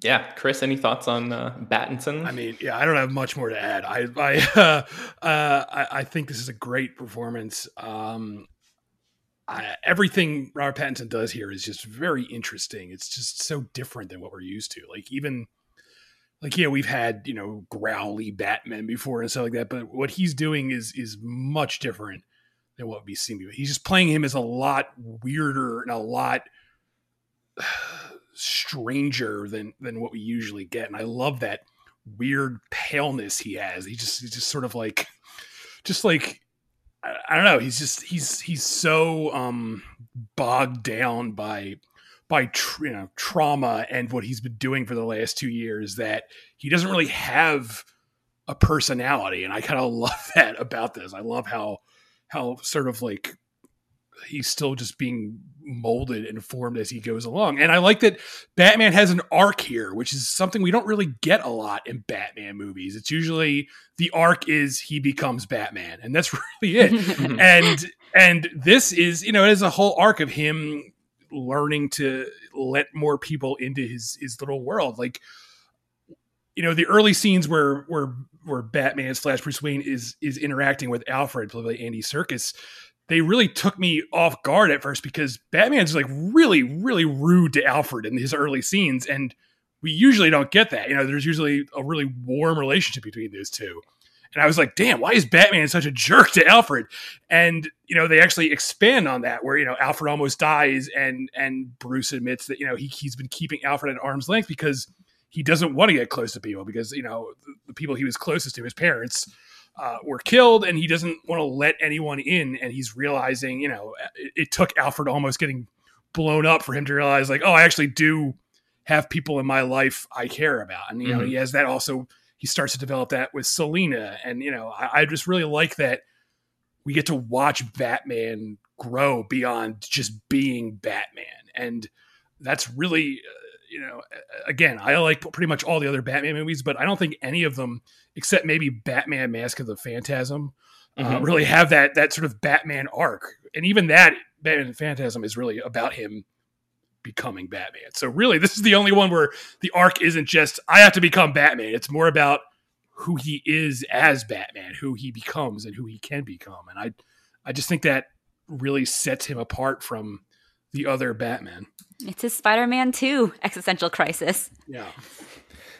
Yeah, Chris, any thoughts on uh, Battinson? I mean, yeah, I don't have much more to add. I, I, uh, uh, I, I, think this is a great performance. Um, I, everything Robert Pattinson does here is just very interesting. It's just so different than what we're used to. Like even, like yeah, we've had you know growly Batman before and stuff like that, but what he's doing is is much different than what we see. He's just playing him as a lot weirder and a lot stranger than than what we usually get. And I love that weird paleness he has. He just he's just sort of like just like I, don't know. He's just he's he's so um bogged down by by tr- you know trauma and what he's been doing for the last two years that he doesn't really have a personality and i kind of love that about this i love how how sort of like he's still just being molded and formed as he goes along. And I like that Batman has an arc here, which is something we don't really get a lot in Batman movies. It's usually the arc is he becomes Batman, and that's really it. and and this is, you know, it is a whole arc of him learning to let more people into his his little world. Like you know, the early scenes where where where Batman slash Bruce Wayne is is interacting with Alfred, played by Andy Serkis they really took me off guard at first because Batman's like really, really rude to Alfred in his early scenes. And we usually don't get that. You know, there's usually a really warm relationship between those two. And I was like, damn, why is Batman such a jerk to Alfred? And, you know, they actually expand on that where, you know, Alfred almost dies and and Bruce admits that, you know, he, he's been keeping Alfred at arm's length because he doesn't want to get close to people because, you know, the, the people he was closest to, his parents, uh, were killed and he doesn't want to let anyone in and he's realizing you know it, it, took alfred almost getting blown up for him to realize like oh i actually do have people in my life i care about and you know mm-hmm. he has that also he starts to develop that with selina and you know I, I just really like that we get to watch batman grow beyond just being batman and that's really uh, you know, again, I like pretty much all the other Batman movies, but I don't think any of them, except maybe Batman: Mask of the Phantasm, uh, mm-hmm. uh, really have that that sort of Batman arc. And even that Batman Phantasm is really about him becoming Batman. So really, this is the only one where the arc isn't just I have to become Batman. It's more about who he is as Batman, who he becomes, and who he can become. And I, I just think that really sets him apart from the other Batman. It's his Spider-Man 2 existential crisis. Yeah.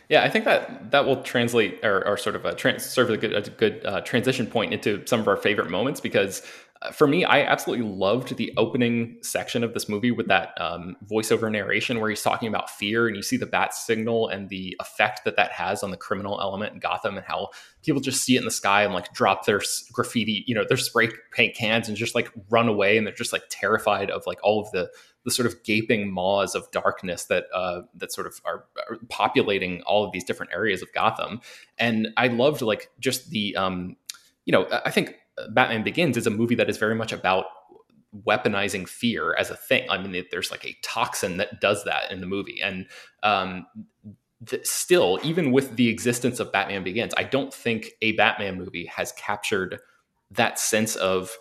Yeah, I think that that will translate or, or sort of a trans, serve as a good, a good uh, transition point into some of our favorite moments because uh, for me, I absolutely loved the opening section of this movie with that um, voiceover narration where he's talking about fear and you see the bat signal and the effect that that has on the criminal element in Gotham and how people just see it in the sky and like drop their graffiti, you know, their spray paint cans and just like run away and they're just like terrified of like all of the the sort of gaping maws of darkness that uh, that sort of are, are, populating all of these different areas of Gotham. And I loved like just the um, you know I think Batman Begins is a movie that is very much about weaponizing fear as a thing. I mean, there's like a toxin that does that in the movie, and um, th- still, even with the existence of Batman Begins, I don't think a Batman movie has captured that sense of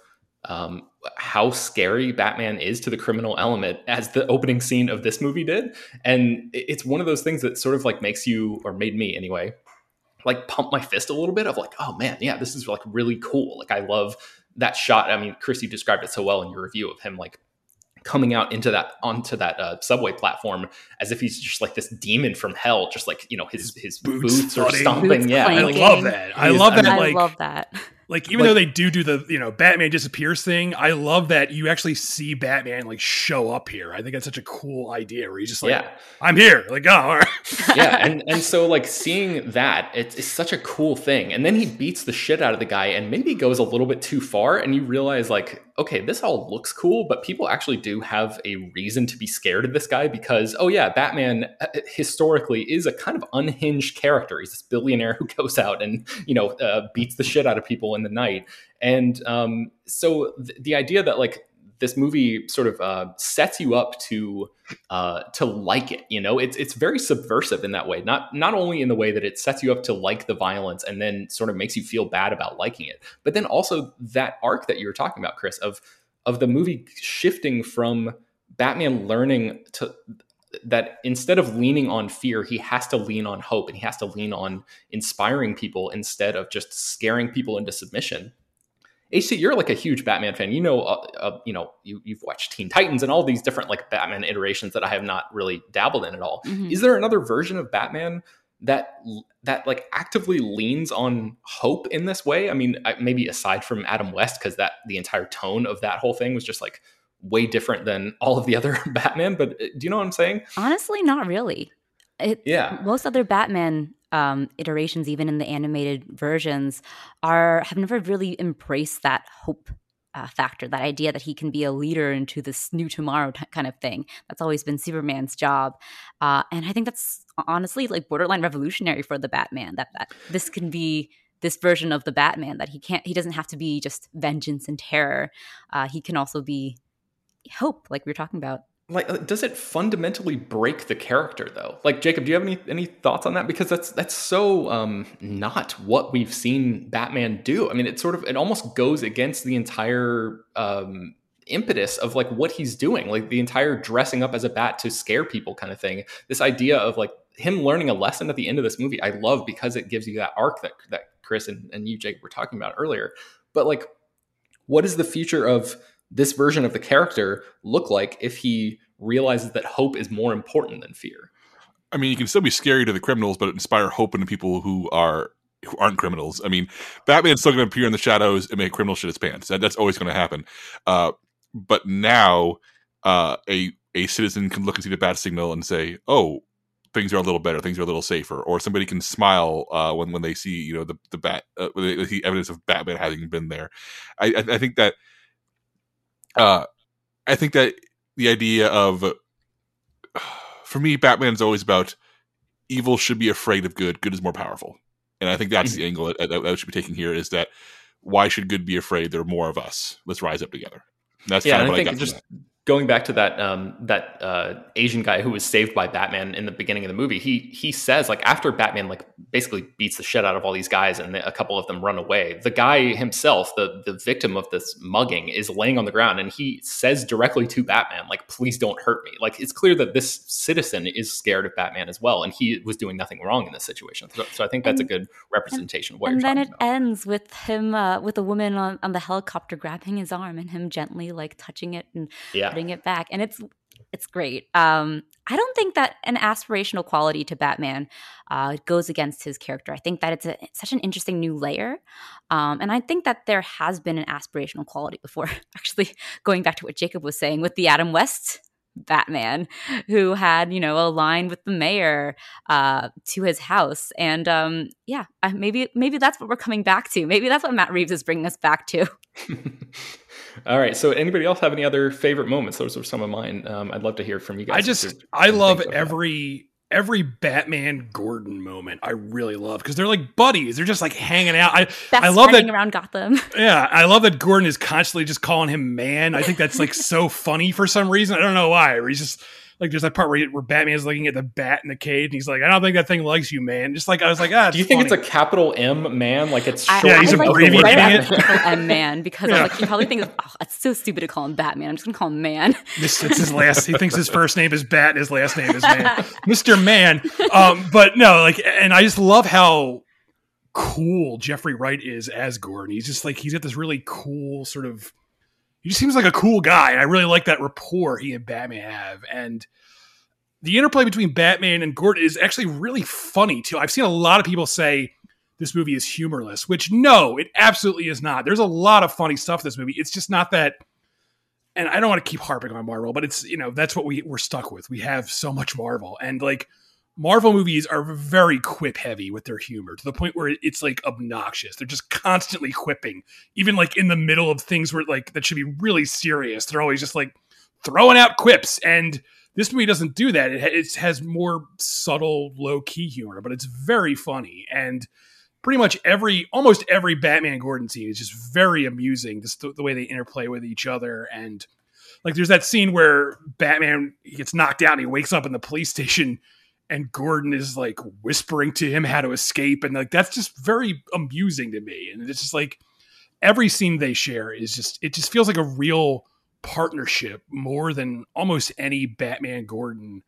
um, how scary Batman is to the criminal element as the opening scene of this movie did. And it's one of those things that sort of like makes you, or made me anyway, like pump my fist a little bit of like, oh man, yeah, this is like really cool. Like I love that shot. I mean, Chrissy described it so well in your review of him like coming out into that onto that uh, subway platform as if he's just like this demon from hell, just like you know his his boots, boots are stomping. Boots yeah, I love that. I love that. I like, love that. Like even like, though they do do the you know Batman disappears thing, I love that you actually see Batman like show up here. I think that's such a cool idea where he's just like, yeah. I'm here. Like, oh, all right. yeah, and and so like seeing that, it's, it's such a cool thing. And then he beats the shit out of the guy, and maybe goes a little bit too far, and you realize like, okay, this all looks cool, but people actually do have a reason to be scared of this guy because, oh yeah, Batman uh, historically is a kind of unhinged character. He's this billionaire who goes out and you know uh, beats the shit out of people in the night. And um, so th- the idea that like this movie sort of uh, sets you up to uh, to like it. You know, it's it's very subversive in that way. Not not only in the way that it sets you up to like the violence and then sort of makes you feel bad about liking it, but then also that arc that you were talking about, Chris, of of the movie shifting from Batman learning to that instead of leaning on fear, he has to lean on hope and he has to lean on inspiring people instead of just scaring people into submission. AC, you're like a huge Batman fan. You know, uh, uh, you know, you, have watched Teen Titans and all these different like Batman iterations that I have not really dabbled in at all. Mm-hmm. Is there another version of Batman that that like actively leans on hope in this way? I mean, maybe aside from Adam West, because that the entire tone of that whole thing was just like way different than all of the other Batman. But uh, do you know what I'm saying? Honestly, not really. It, yeah. Most other Batman um, iterations, even in the animated versions, are have never really embraced that hope uh, factor, that idea that he can be a leader into this new tomorrow t- kind of thing. That's always been Superman's job, uh, and I think that's honestly like borderline revolutionary for the Batman. That that this can be this version of the Batman that he can't, he doesn't have to be just vengeance and terror. Uh, he can also be hope, like we were talking about. Like, uh, does it fundamentally break the character though? Like, Jacob, do you have any any thoughts on that? Because that's that's so um, not what we've seen Batman do. I mean, it sort of it almost goes against the entire um, impetus of like what he's doing, like the entire dressing up as a bat to scare people kind of thing. This idea of like him learning a lesson at the end of this movie, I love because it gives you that arc that that Chris and, and you, Jake, were talking about earlier. But like, what is the future of this version of the character look like if he realizes that hope is more important than fear? I mean, you can still be scary to the criminals, but inspire hope in people who are who aren't criminals. I mean, Batman's still going to appear in the shadows and make criminal shit his pants. That, that's always going to happen. Uh, but now, uh, a a citizen can look and see the bat signal and say, "Oh, things are a little better, things are a little safer," or somebody can smile uh, when when they see you know the the bat, uh, they see evidence of Batman having been there. I, I, I think that uh, I think that the idea of, for me, Batman is always about evil should be afraid of good. Good is more powerful, and I think that's the mm-hmm. angle that, that, that should be taking here. Is that why should good be afraid? There are more of us. Let's rise up together. That's yeah, kind of I think I just going back to that um, that uh, Asian guy who was saved by Batman in the beginning of the movie, he he says like after Batman like basically beats the shit out of all these guys and a couple of them run away, the guy himself, the the victim of this mugging, is laying on the ground and he says directly to Batman like, "Please don't hurt me." Like it's clear that this citizen is scared of Batman as well, and he was doing nothing wrong in this situation. So, so I think that's and, a good representation of what. And then it about. ends with him uh, with a woman on, on the helicopter grabbing his arm and him gently like touching it and yeah it back, and it's it's great. Um, I don't think that an aspirational quality to Batman uh, goes against his character. I think that it's, a, it's such an interesting new layer, um, and I think that there has been an aspirational quality before. Actually, going back to what Jacob was saying with the Adam West Batman, who had you know a line with the mayor uh, to his house, and um, yeah, maybe maybe that's what we're coming back to. Maybe that's what Matt Reeves is bringing us back to. All right. So, anybody else have any other favorite moments? Those are some of mine. Um, I'd love to hear from you guys. I just, I love every every Batman Gordon moment. I really love because they're like buddies. They're just like hanging out. I Best I love that around Gotham. Yeah, I love that Gordon is constantly just calling him man. I think that's like so funny for some reason. I don't know why. He's just like there's that part where, he, where Batman is looking at the bat in the cage, and he's like, "I don't think that thing likes you, man." Just like I was like, "Ah." Do you think it's a capital M man? Like it's short. yeah, he's abbreviating like, it. Capital M man because yeah. like he probably thinks, "Oh, it's so stupid to call him Batman. I'm just gonna call him Man." This it's his last. He thinks his first name is Bat, and his last name is Man, Mister Man. Um, but no, like, and I just love how cool Jeffrey Wright is as Gordon. He's just like he's got this really cool sort of he just seems like a cool guy. And I really like that rapport he and Batman have. And the interplay between Batman and Gordon is actually really funny too. I've seen a lot of people say this movie is humorless, which no, it absolutely is not. There's a lot of funny stuff in this movie. It's just not that and I don't want to keep harping on Marvel, but it's you know, that's what we we're stuck with. We have so much Marvel. And like Marvel movies are very quip heavy with their humor to the point where it's like obnoxious. They're just constantly quipping, even like in the middle of things where like that should be really serious. They're always just like throwing out quips. And this movie doesn't do that. It, it has more subtle, low key humor, but it's very funny. And pretty much every, almost every Batman Gordon scene is just very amusing. Just the, the way they interplay with each other and like there's that scene where Batman he gets knocked out and he wakes up in the police station and Gordon is like whispering to him how to escape, and like that's just very amusing to me. And it's just like every scene they share is just it just feels like a real partnership more than almost any Batman Gordon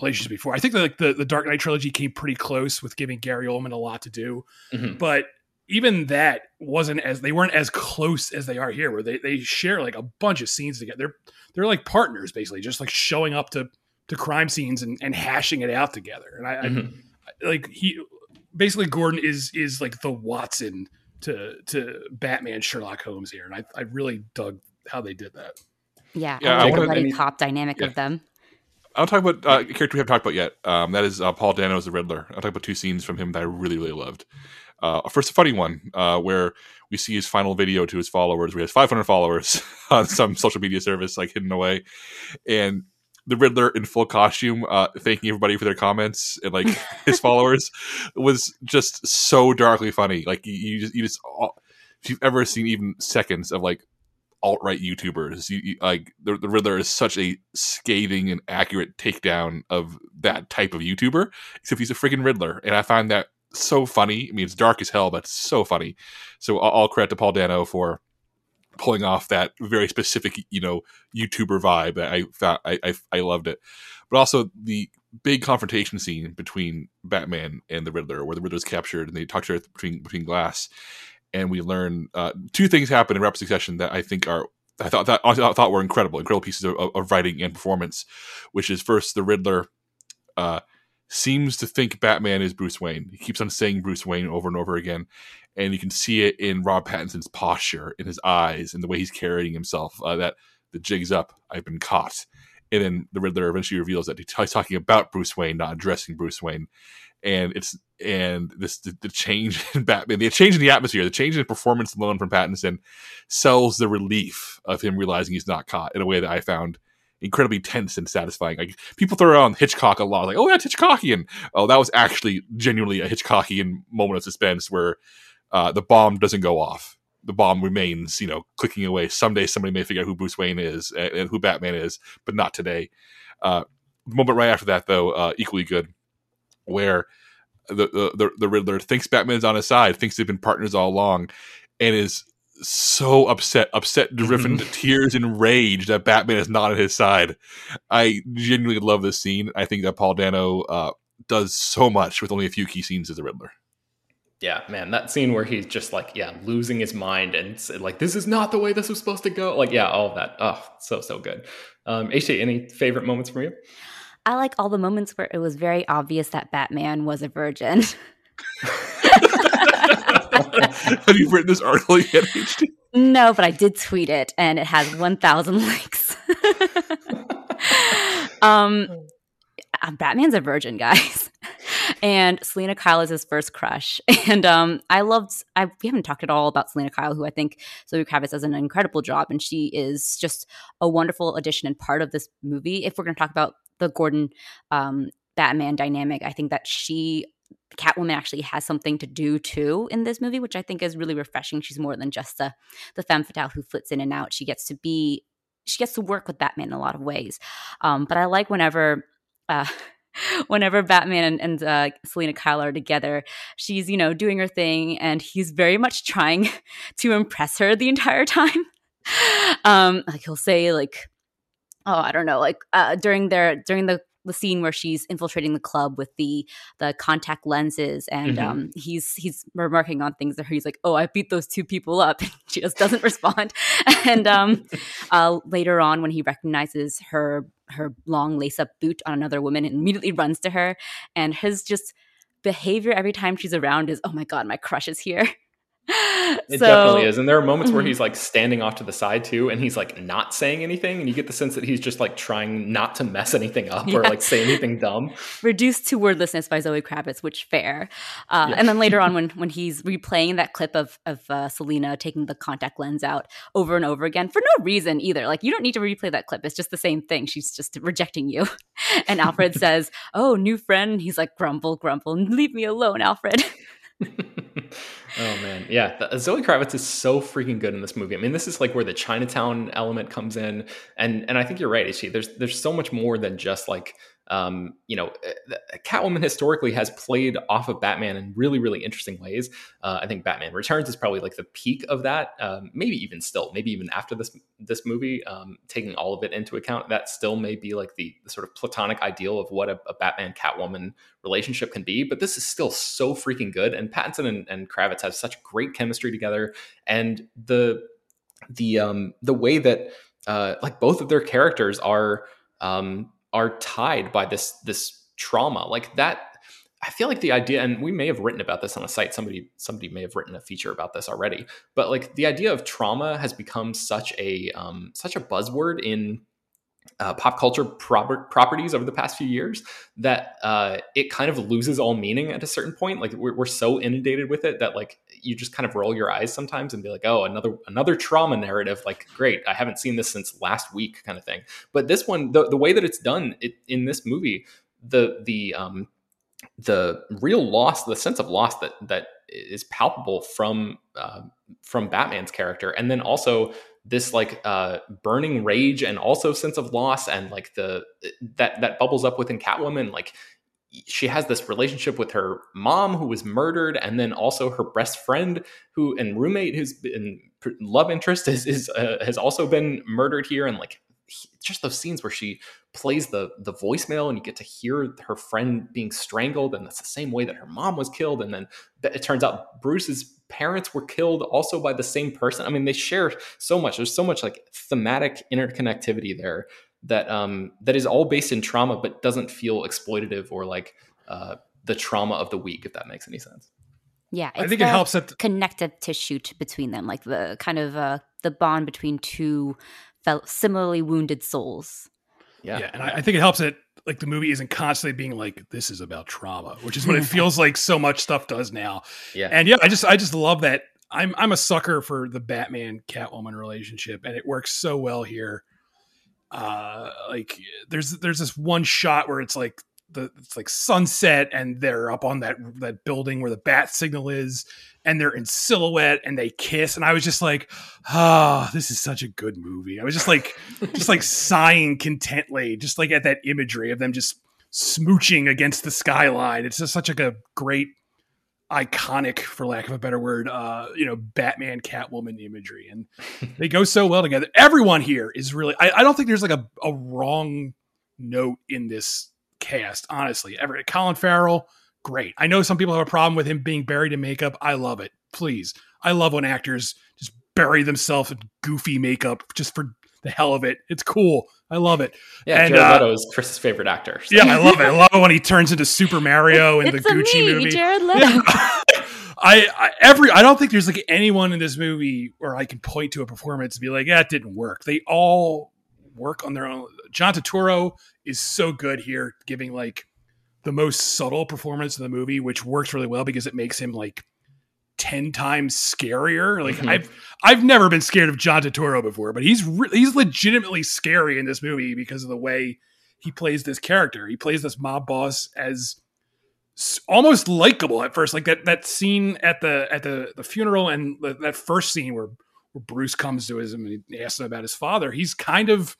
relationship before. I think that like the, the Dark Knight trilogy came pretty close with giving Gary Oldman a lot to do, mm-hmm. but even that wasn't as they weren't as close as they are here, where they, they share like a bunch of scenes together. They're they're like partners basically, just like showing up to to crime scenes and, and hashing it out together. And I, mm-hmm. I, like he basically Gordon is is like the Watson to to Batman Sherlock Holmes here, and I I really dug how they did that. Yeah, yeah I, I like the buddy cop dynamic yeah. of them. I'll talk about uh, a character we haven't talked about yet. Um, that is uh, Paul Dano as the Riddler. I'll talk about two scenes from him that I really, really loved. Uh, first, a funny one uh, where we see his final video to his followers. We have 500 followers on some social media service, like hidden away, and the Riddler in full costume, uh, thanking everybody for their comments and like his followers was just so darkly funny. Like you, you just, you just, if you've ever seen even seconds of like alt right YouTubers, you, you, like the, the Riddler is such a scathing and accurate takedown of that type of YouTuber. Except he's a freaking Riddler, and I find that so funny. I mean, it's dark as hell, but it's so funny. So all, all credit to Paul Dano for pulling off that very specific, you know, YouTuber vibe. I found I, I, I loved it, but also the big confrontation scene between Batman and the Riddler, where the Riddler is captured and they talk to her between between glass, and we learn uh, two things happen in rapid succession that I think are I thought that I thought were incredible, incredible pieces of, of writing and performance. Which is first the Riddler. Uh, seems to think Batman is Bruce Wayne. He keeps on saying Bruce Wayne over and over again and you can see it in Rob Pattinson's posture, in his eyes, and the way he's carrying himself. Uh, that the jig's up. I've been caught. And then the Riddler eventually reveals that he's talking about Bruce Wayne, not addressing Bruce Wayne. And it's and this the, the change in Batman, the change in the atmosphere, the change in performance alone from Pattinson sells the relief of him realizing he's not caught in a way that I found incredibly tense and satisfying. Like people throw around Hitchcock a lot, like, oh, that's Hitchcockian. Oh, that was actually genuinely a Hitchcockian moment of suspense where uh, the bomb doesn't go off the bomb remains, you know, clicking away. Someday somebody may figure out who Bruce Wayne is and, and who Batman is, but not today. Uh, the moment right after that, though, uh, equally good, where the, the the Riddler thinks Batman's on his side, thinks they've been partners all along, and is so upset, upset, driven to tears and rage that Batman is not on his side. I genuinely love this scene. I think that Paul Dano uh, does so much with only a few key scenes as the Riddler. Yeah, man, that scene where he's just like, yeah, losing his mind and like, this is not the way this was supposed to go. Like, yeah, all of that. Oh, so so good. Um, HT, any favorite moments from you? I like all the moments where it was very obvious that Batman was a virgin. Have you written this article yet, HT? No, but I did tweet it, and it has 1,000 likes. um, uh, Batman's a virgin, guys. and Selina Kyle is his first crush. And um, I loved, I, we haven't talked at all about Selina Kyle, who I think Zoe Kravitz does an incredible job. And she is just a wonderful addition and part of this movie. If we're going to talk about the Gordon um, Batman dynamic, I think that she Catwoman actually has something to do too in this movie, which I think is really refreshing. She's more than just the the femme fatale who flits in and out. She gets to be she gets to work with Batman in a lot of ways. Um, but I like whenever uh, whenever Batman and, and uh, Selina Kyle are together, she's you know doing her thing, and he's very much trying to impress her the entire time. um, like he'll say like, oh I don't know, like uh, during their during the the scene where she's infiltrating the club with the the contact lenses and mm-hmm. um, he's he's remarking on things that he's like oh i beat those two people up. And she just doesn't respond. And um, uh, later on when he recognizes her her long lace up boot on another woman and immediately runs to her and his just behavior every time she's around is oh my god my crush is here it so, definitely is. And there are moments where mm-hmm. he's like standing off to the side too, and he's like not saying anything. And you get the sense that he's just like trying not to mess anything up yeah. or like say anything dumb. Reduced to wordlessness by Zoe Kravitz, which fair. Uh, yeah. And then later on, when when he's replaying that clip of of uh, Selina taking the contact lens out over and over again for no reason either. Like you don't need to replay that clip. It's just the same thing. She's just rejecting you. And Alfred says, "Oh, new friend." He's like, "Grumble, grumble, leave me alone, Alfred." Oh man, yeah. Zoe Kravitz is so freaking good in this movie. I mean, this is like where the Chinatown element comes in, and and I think you're right, Ishi. There's there's so much more than just like um, you know, uh, Catwoman historically has played off of Batman in really, really interesting ways. Uh, I think Batman Returns is probably like the peak of that. Um, maybe even still, maybe even after this this movie, um, taking all of it into account, that still may be like the, the sort of platonic ideal of what a, a, Batman Catwoman relationship can be. But this is still so freaking good, and Pattinson and, and Kravitz have such great chemistry together, and the the um the way that uh like both of their characters are um are tied by this this trauma. Like that i feel like the idea and we may have written about this on a site. Somebody somebody may have written a feature about this already. But like the idea of trauma has become such a um, such a buzzword in uh, pop culture properties over the past few years that uh, it kind of loses all meaning at a certain point. Like we're, we're, so inundated with it that like you just kind of roll your eyes sometimes and be like, oh, another another trauma narrative. Like great, I haven't seen this since last week, kind of thing. But this one, the, the way that it's done it, in this movie, the the um, the real loss, the sense of loss that that is palpable from uh, from Batman's character, and then also this like uh, burning rage and also sense of loss and like the that that bubbles up within Catwoman like she has this relationship with her mom who was murdered and then also her best friend who and roommate who's been love interest is, is uh, has also been murdered here and like just those scenes where she plays the the voicemail and you get to hear her friend being strangled and that's the same way that her mom was killed and then it turns out Bruce's parents were killed also by the same person. I mean, they share so much. There's so much like thematic interconnectivity there that um that is all based in trauma, but doesn't feel exploitative or like uh, the trauma of the week, if that makes any sense. Yeah, I think it helps that connective tissue between them, like the kind of uh, the bond between two similarly wounded souls. Yeah, yeah, and I, I think it helps that like the movie isn't constantly being like this is about trauma which is what it feels like so much stuff does now yeah and yeah i just i just love that i'm i'm a sucker for the batman catwoman relationship and it works so well here uh like there's there's this one shot where it's like the it's like sunset and they're up on that that building where the bat signal is and they're in silhouette and they kiss. And I was just like ah oh, this is such a good movie. I was just like just like sighing contently just like at that imagery of them just smooching against the skyline. It's just such like a great iconic for lack of a better word uh you know Batman Catwoman imagery and they go so well together everyone here is really I, I don't think there's like a, a wrong note in this cast, honestly. Ever Colin Farrell, great. I know some people have a problem with him being buried in makeup. I love it. Please. I love when actors just bury themselves in goofy makeup just for the hell of it. It's cool. I love it. Yeah, and, Jared uh, Leto is Chris's favorite actor. So. Yeah, I love it. I love it when he turns into Super Mario in the Gucci me, movie. Jared Leto. Yeah. I, I, every I don't think there's like anyone in this movie where I can point to a performance and be like, yeah, it didn't work. They all work on their own. John Turturro is so good here, giving like the most subtle performance in the movie, which works really well because it makes him like ten times scarier. Like mm-hmm. I've I've never been scared of John Turturro before, but he's re- he's legitimately scary in this movie because of the way he plays this character. He plays this mob boss as almost likable at first, like that that scene at the at the the funeral and the, that first scene where where Bruce comes to him and he asks him about his father. He's kind of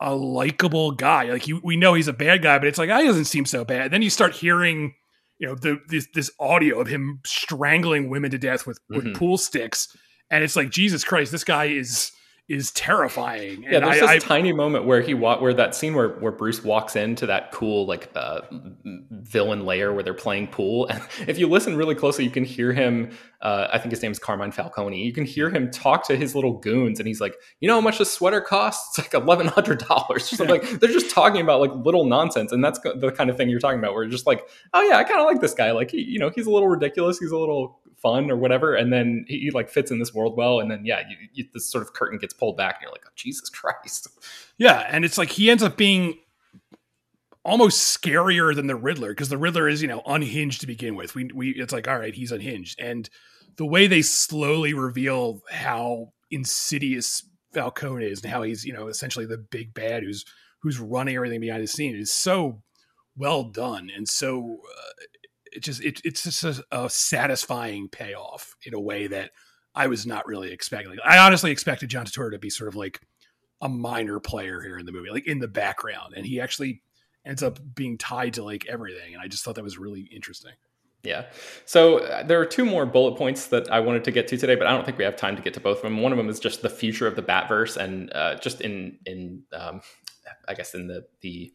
a likable guy. Like we know he's a bad guy, but it's like, I doesn't seem so bad. then you start hearing, you know, the this, this audio of him strangling women to death with, with mm-hmm. pool sticks, and it's like Jesus Christ, this guy is is terrifying. Yeah, there's I, this I, tiny moment where he walk where that scene where where Bruce walks into that cool like uh, villain layer where they're playing pool, and if you listen really closely, you can hear him. Uh, I think his name is Carmine Falcone. You can hear him talk to his little goons, and he's like, "You know how much this sweater costs? It's like eleven hundred dollars." Yeah. Like they're just talking about like little nonsense, and that's the kind of thing you're talking about. Where you're just like, "Oh yeah, I kind of like this guy. Like he, you know, he's a little ridiculous. He's a little fun or whatever and then he, he, like fits in this world well and then yeah you, you, this sort of curtain gets pulled back and you're like oh jesus christ. Yeah and it's like he ends up being almost scarier than the riddler because the riddler is you know unhinged to begin with. We, we it's like all right he's unhinged. And the way they slowly reveal how insidious falcone is and how he's you know essentially the big bad who's who's running everything behind the scene is so well done and so uh, it just it, it's just a, a, satisfying payoff in a way that I was not really expecting. I honestly expected John Turturro to be sort of like a minor player here in the movie, like in the background, and he actually ends up being tied to like everything. And I just thought that was really interesting. Yeah. So uh, there are two more bullet points that I wanted to get to today, but I don't think we have time to get to both of them. One of them is just the future of the Batverse, and uh, just in in um, I guess in the the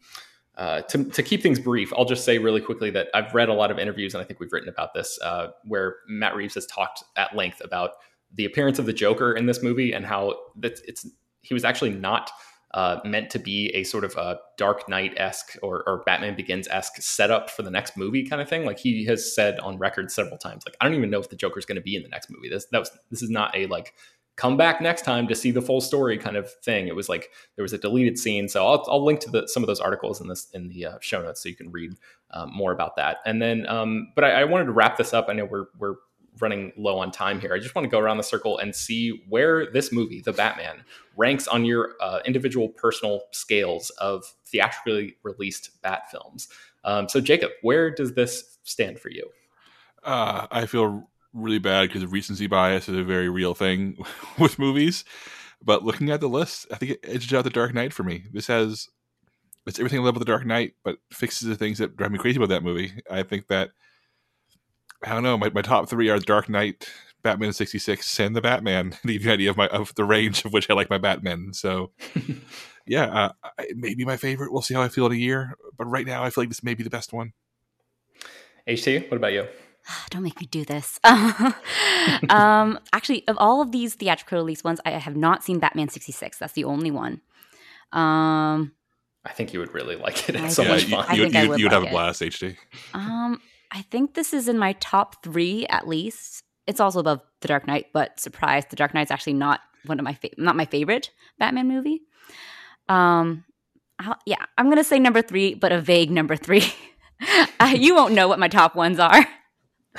uh, to, to keep things brief, I'll just say really quickly that I've read a lot of interviews, and I think we've written about this, uh, where Matt Reeves has talked at length about the appearance of the Joker in this movie and how that it's he was actually not uh, meant to be a sort of a Dark Knight esque or, or, Batman Begins esque setup for the next movie kind of thing. Like he has said on record several times, like I don't even know if the Joker is going to be in the next movie. This that was this is not a like come back next time to see the full story kind of thing. It was like there was a deleted scene. So I'll, I'll link to the, some of those articles in this in the uh, show notes so you can read um, more about that. And then, um, but I, I, wanted to wrap this up. I know we're we're running low on time here. I just want to go around the circle and see where this movie, The Batman, ranks on your uh, individual personal scales of theatrically released Bat films. Um, so Jacob, where does this stand for you? Uh, I feel really bad because recency bias is a very real thing with movies. But looking at the list, I think it edges out the Dark Knight for me. This has it's everything I love with the Dark Knight, but fixes the things that drive me crazy about that movie. I think that I don't know. My, my top three are The Dark Knight, Batman sixty six, and the Batman. To give you an idea of my of the range of which I like my Batman. So, yeah, uh, maybe my favorite. We'll see how I feel in a year. But right now, I feel like this may be the best one. HT, what about you? Don't make me do this. um, actually, of all of these theatrical release ones, I have not seen Batman 66. That's the only one. Um, I think you would really like it. It's so much fun. You, would, you, would, you would have a blast, HT. Um, I think this is in my top three at least. It's also above The Dark Knight, but surprise, The Dark Knight's actually not one of my fa- not my favorite Batman movie. Um, I'll, yeah, I'm gonna say number three, but a vague number three. uh, you won't know what my top ones are.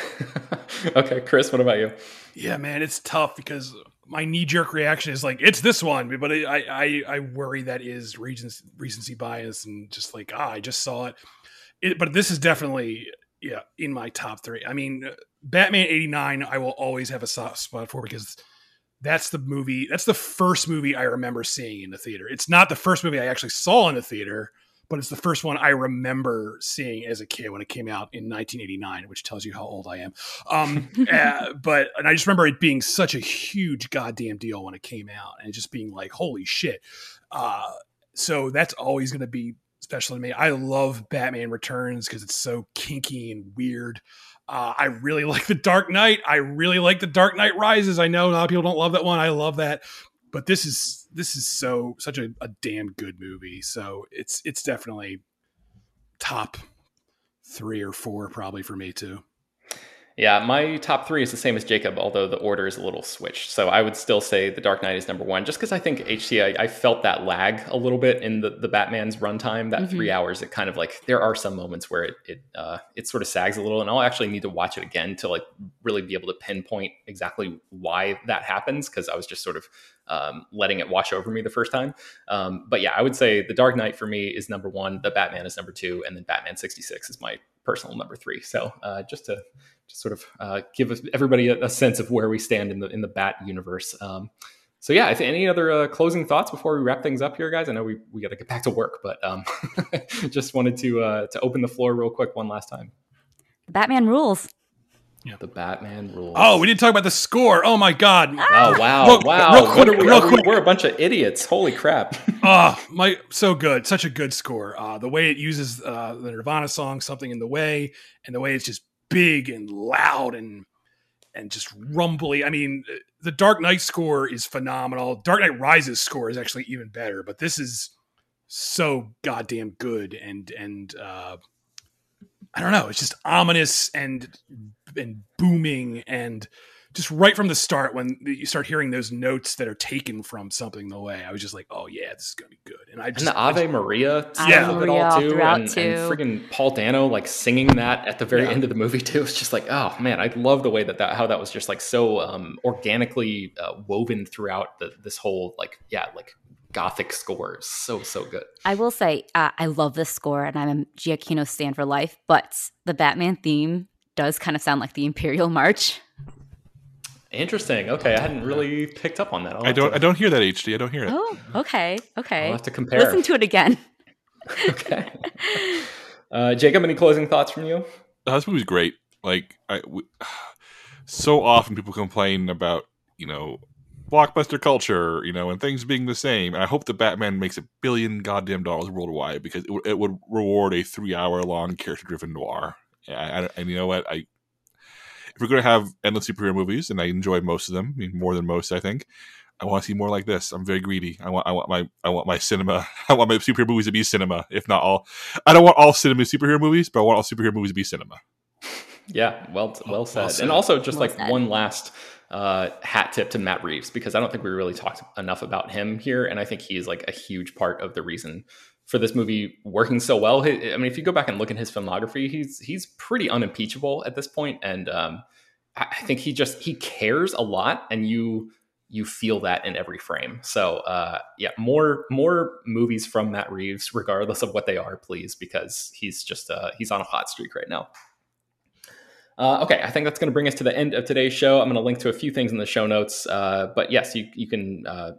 okay, Chris, what about you? Yeah, man, it's tough because my knee jerk reaction is like it's this one, but I I I worry that is recency, recency bias and just like ah I just saw it. it. But this is definitely yeah in my top three. I mean, uh, Batman eighty nine I will always have a soft spot for because that's the movie that's the first movie I remember seeing in the theater. It's not the first movie I actually saw in the theater but it's the first one I remember seeing as a kid when it came out in 1989, which tells you how old I am. Um, uh, but and I just remember it being such a huge goddamn deal when it came out, and just being like, "Holy shit!" Uh, so that's always going to be special to me. I love Batman Returns because it's so kinky and weird. Uh, I really like The Dark Knight. I really like The Dark Knight Rises. I know a lot of people don't love that one. I love that but this is this is so such a, a damn good movie. So it's it's definitely top three or four probably for me too. Yeah, my top three is the same as Jacob, although the order is a little switched. So I would still say The Dark Knight is number one, just because I think HT, I, I, felt that lag a little bit in the, the Batman's runtime, that mm-hmm. three hours. It kind of like, there are some moments where it, it, uh, it sort of sags a little, and I'll actually need to watch it again to like really be able to pinpoint exactly why that happens, because I was just sort of um, letting it wash over me the first time. Um, but yeah, I would say The Dark Knight for me is number one, The Batman is number two, and then Batman 66 is my personal number three. So uh, just to just sort of uh, give everybody a, a, sense of where we stand in the in the Bat universe. Um, so yeah, if any other uh, closing thoughts before we wrap things up here, guys? I know we, we got to get back to work, but um, just wanted to uh, to open the floor real quick one last time. Batman rules. Yeah. The Batman rules. Oh, we didn't talk about the score. Oh my god. Ah! Oh wow, real, wow. Real quick, are we? Real quick. We're a bunch of idiots. Holy crap. Ah, uh, my so good. Such a good score. Uh, the way it uses uh, the Nirvana song "Something in the Way" and the way it's just big and loud and and just rumbly. I mean, the Dark Knight score is phenomenal. Dark Knight Rises score is actually even better, but this is so goddamn good and and uh I don't know, it's just ominous and and booming and just right from the start when you start hearing those notes that are taken from something the way I was just like, oh yeah, this is gonna be good. And I just and the Ave just, Maria, yeah, of it all too, and, too. and friggin' Paul Dano like singing that at the very yeah. end of the movie too. It's just like, oh man, I love the way that that how that was just like so um, organically uh, woven throughout the, this whole like yeah like gothic score. So so good. I will say uh, I love this score, and I'm a Giacchino stand for life. But the Batman theme does kind of sound like the Imperial March. Interesting. Okay, I hadn't really picked up on that. I don't. To... I don't hear that HT. I don't hear it. Oh, okay. Okay. I'll have to compare. Listen to it again. okay. Uh, Jacob, any closing thoughts from you? Uh, this movie's great. Like, I, we, so often people complain about you know blockbuster culture, you know, and things being the same. I hope the Batman makes a billion goddamn dollars worldwide because it, it would reward a three-hour-long character-driven noir. And, and you know what? I if we're going to have endless superhero movies, and I enjoy most of them, I mean, more than most, I think. I want to see more like this. I'm very greedy. I want, I want my, I want my cinema. I want my superhero movies to be cinema, if not all. I don't want all cinema superhero movies, but I want all superhero movies to be cinema. Yeah, well, well said. Well said. And also, just well like said. one last uh, hat tip to Matt Reeves because I don't think we really talked enough about him here, and I think he's like a huge part of the reason for this movie working so well. I mean, if you go back and look at his filmography, he's he's pretty unimpeachable at this point, and um, I think he just he cares a lot, and you you feel that in every frame. So uh, yeah, more more movies from Matt Reeves, regardless of what they are, please, because he's just uh, he's on a hot streak right now. Uh, okay, I think that's going to bring us to the end of today's show. I'm going to link to a few things in the show notes, uh, but yes, you you can uh,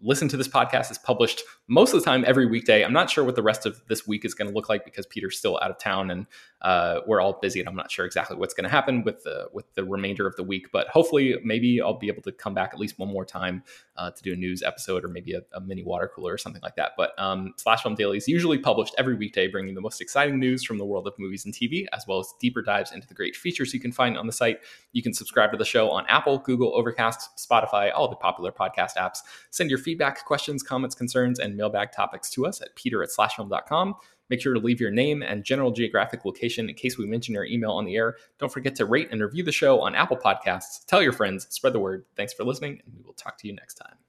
listen to this podcast is published most of the time every weekday. I'm not sure what the rest of this week is going to look like because Peter's still out of town and uh, we're all busy, and I'm not sure exactly what's going to happen with the with the remainder of the week. But hopefully, maybe I'll be able to come back at least one more time uh, to do a news episode or maybe a, a, mini water cooler or something like that. But um, Slash Film Daily is usually published every weekday, bringing the most exciting news from the world of movies and TV, as well as deeper dives into the great features you can find on the site. You can subscribe to the show on Apple, Google, Overcast, Spotify, all the popular podcast apps. Send your feedback, questions, comments, concerns, and mailbag topics to us at peter at slashfilm.com. Make sure to leave your name and general geographic location in case we mention your email on the air. Don't forget to rate and review the show on Apple Podcasts. Tell your friends, spread the word. Thanks for listening, and we will talk to you next time.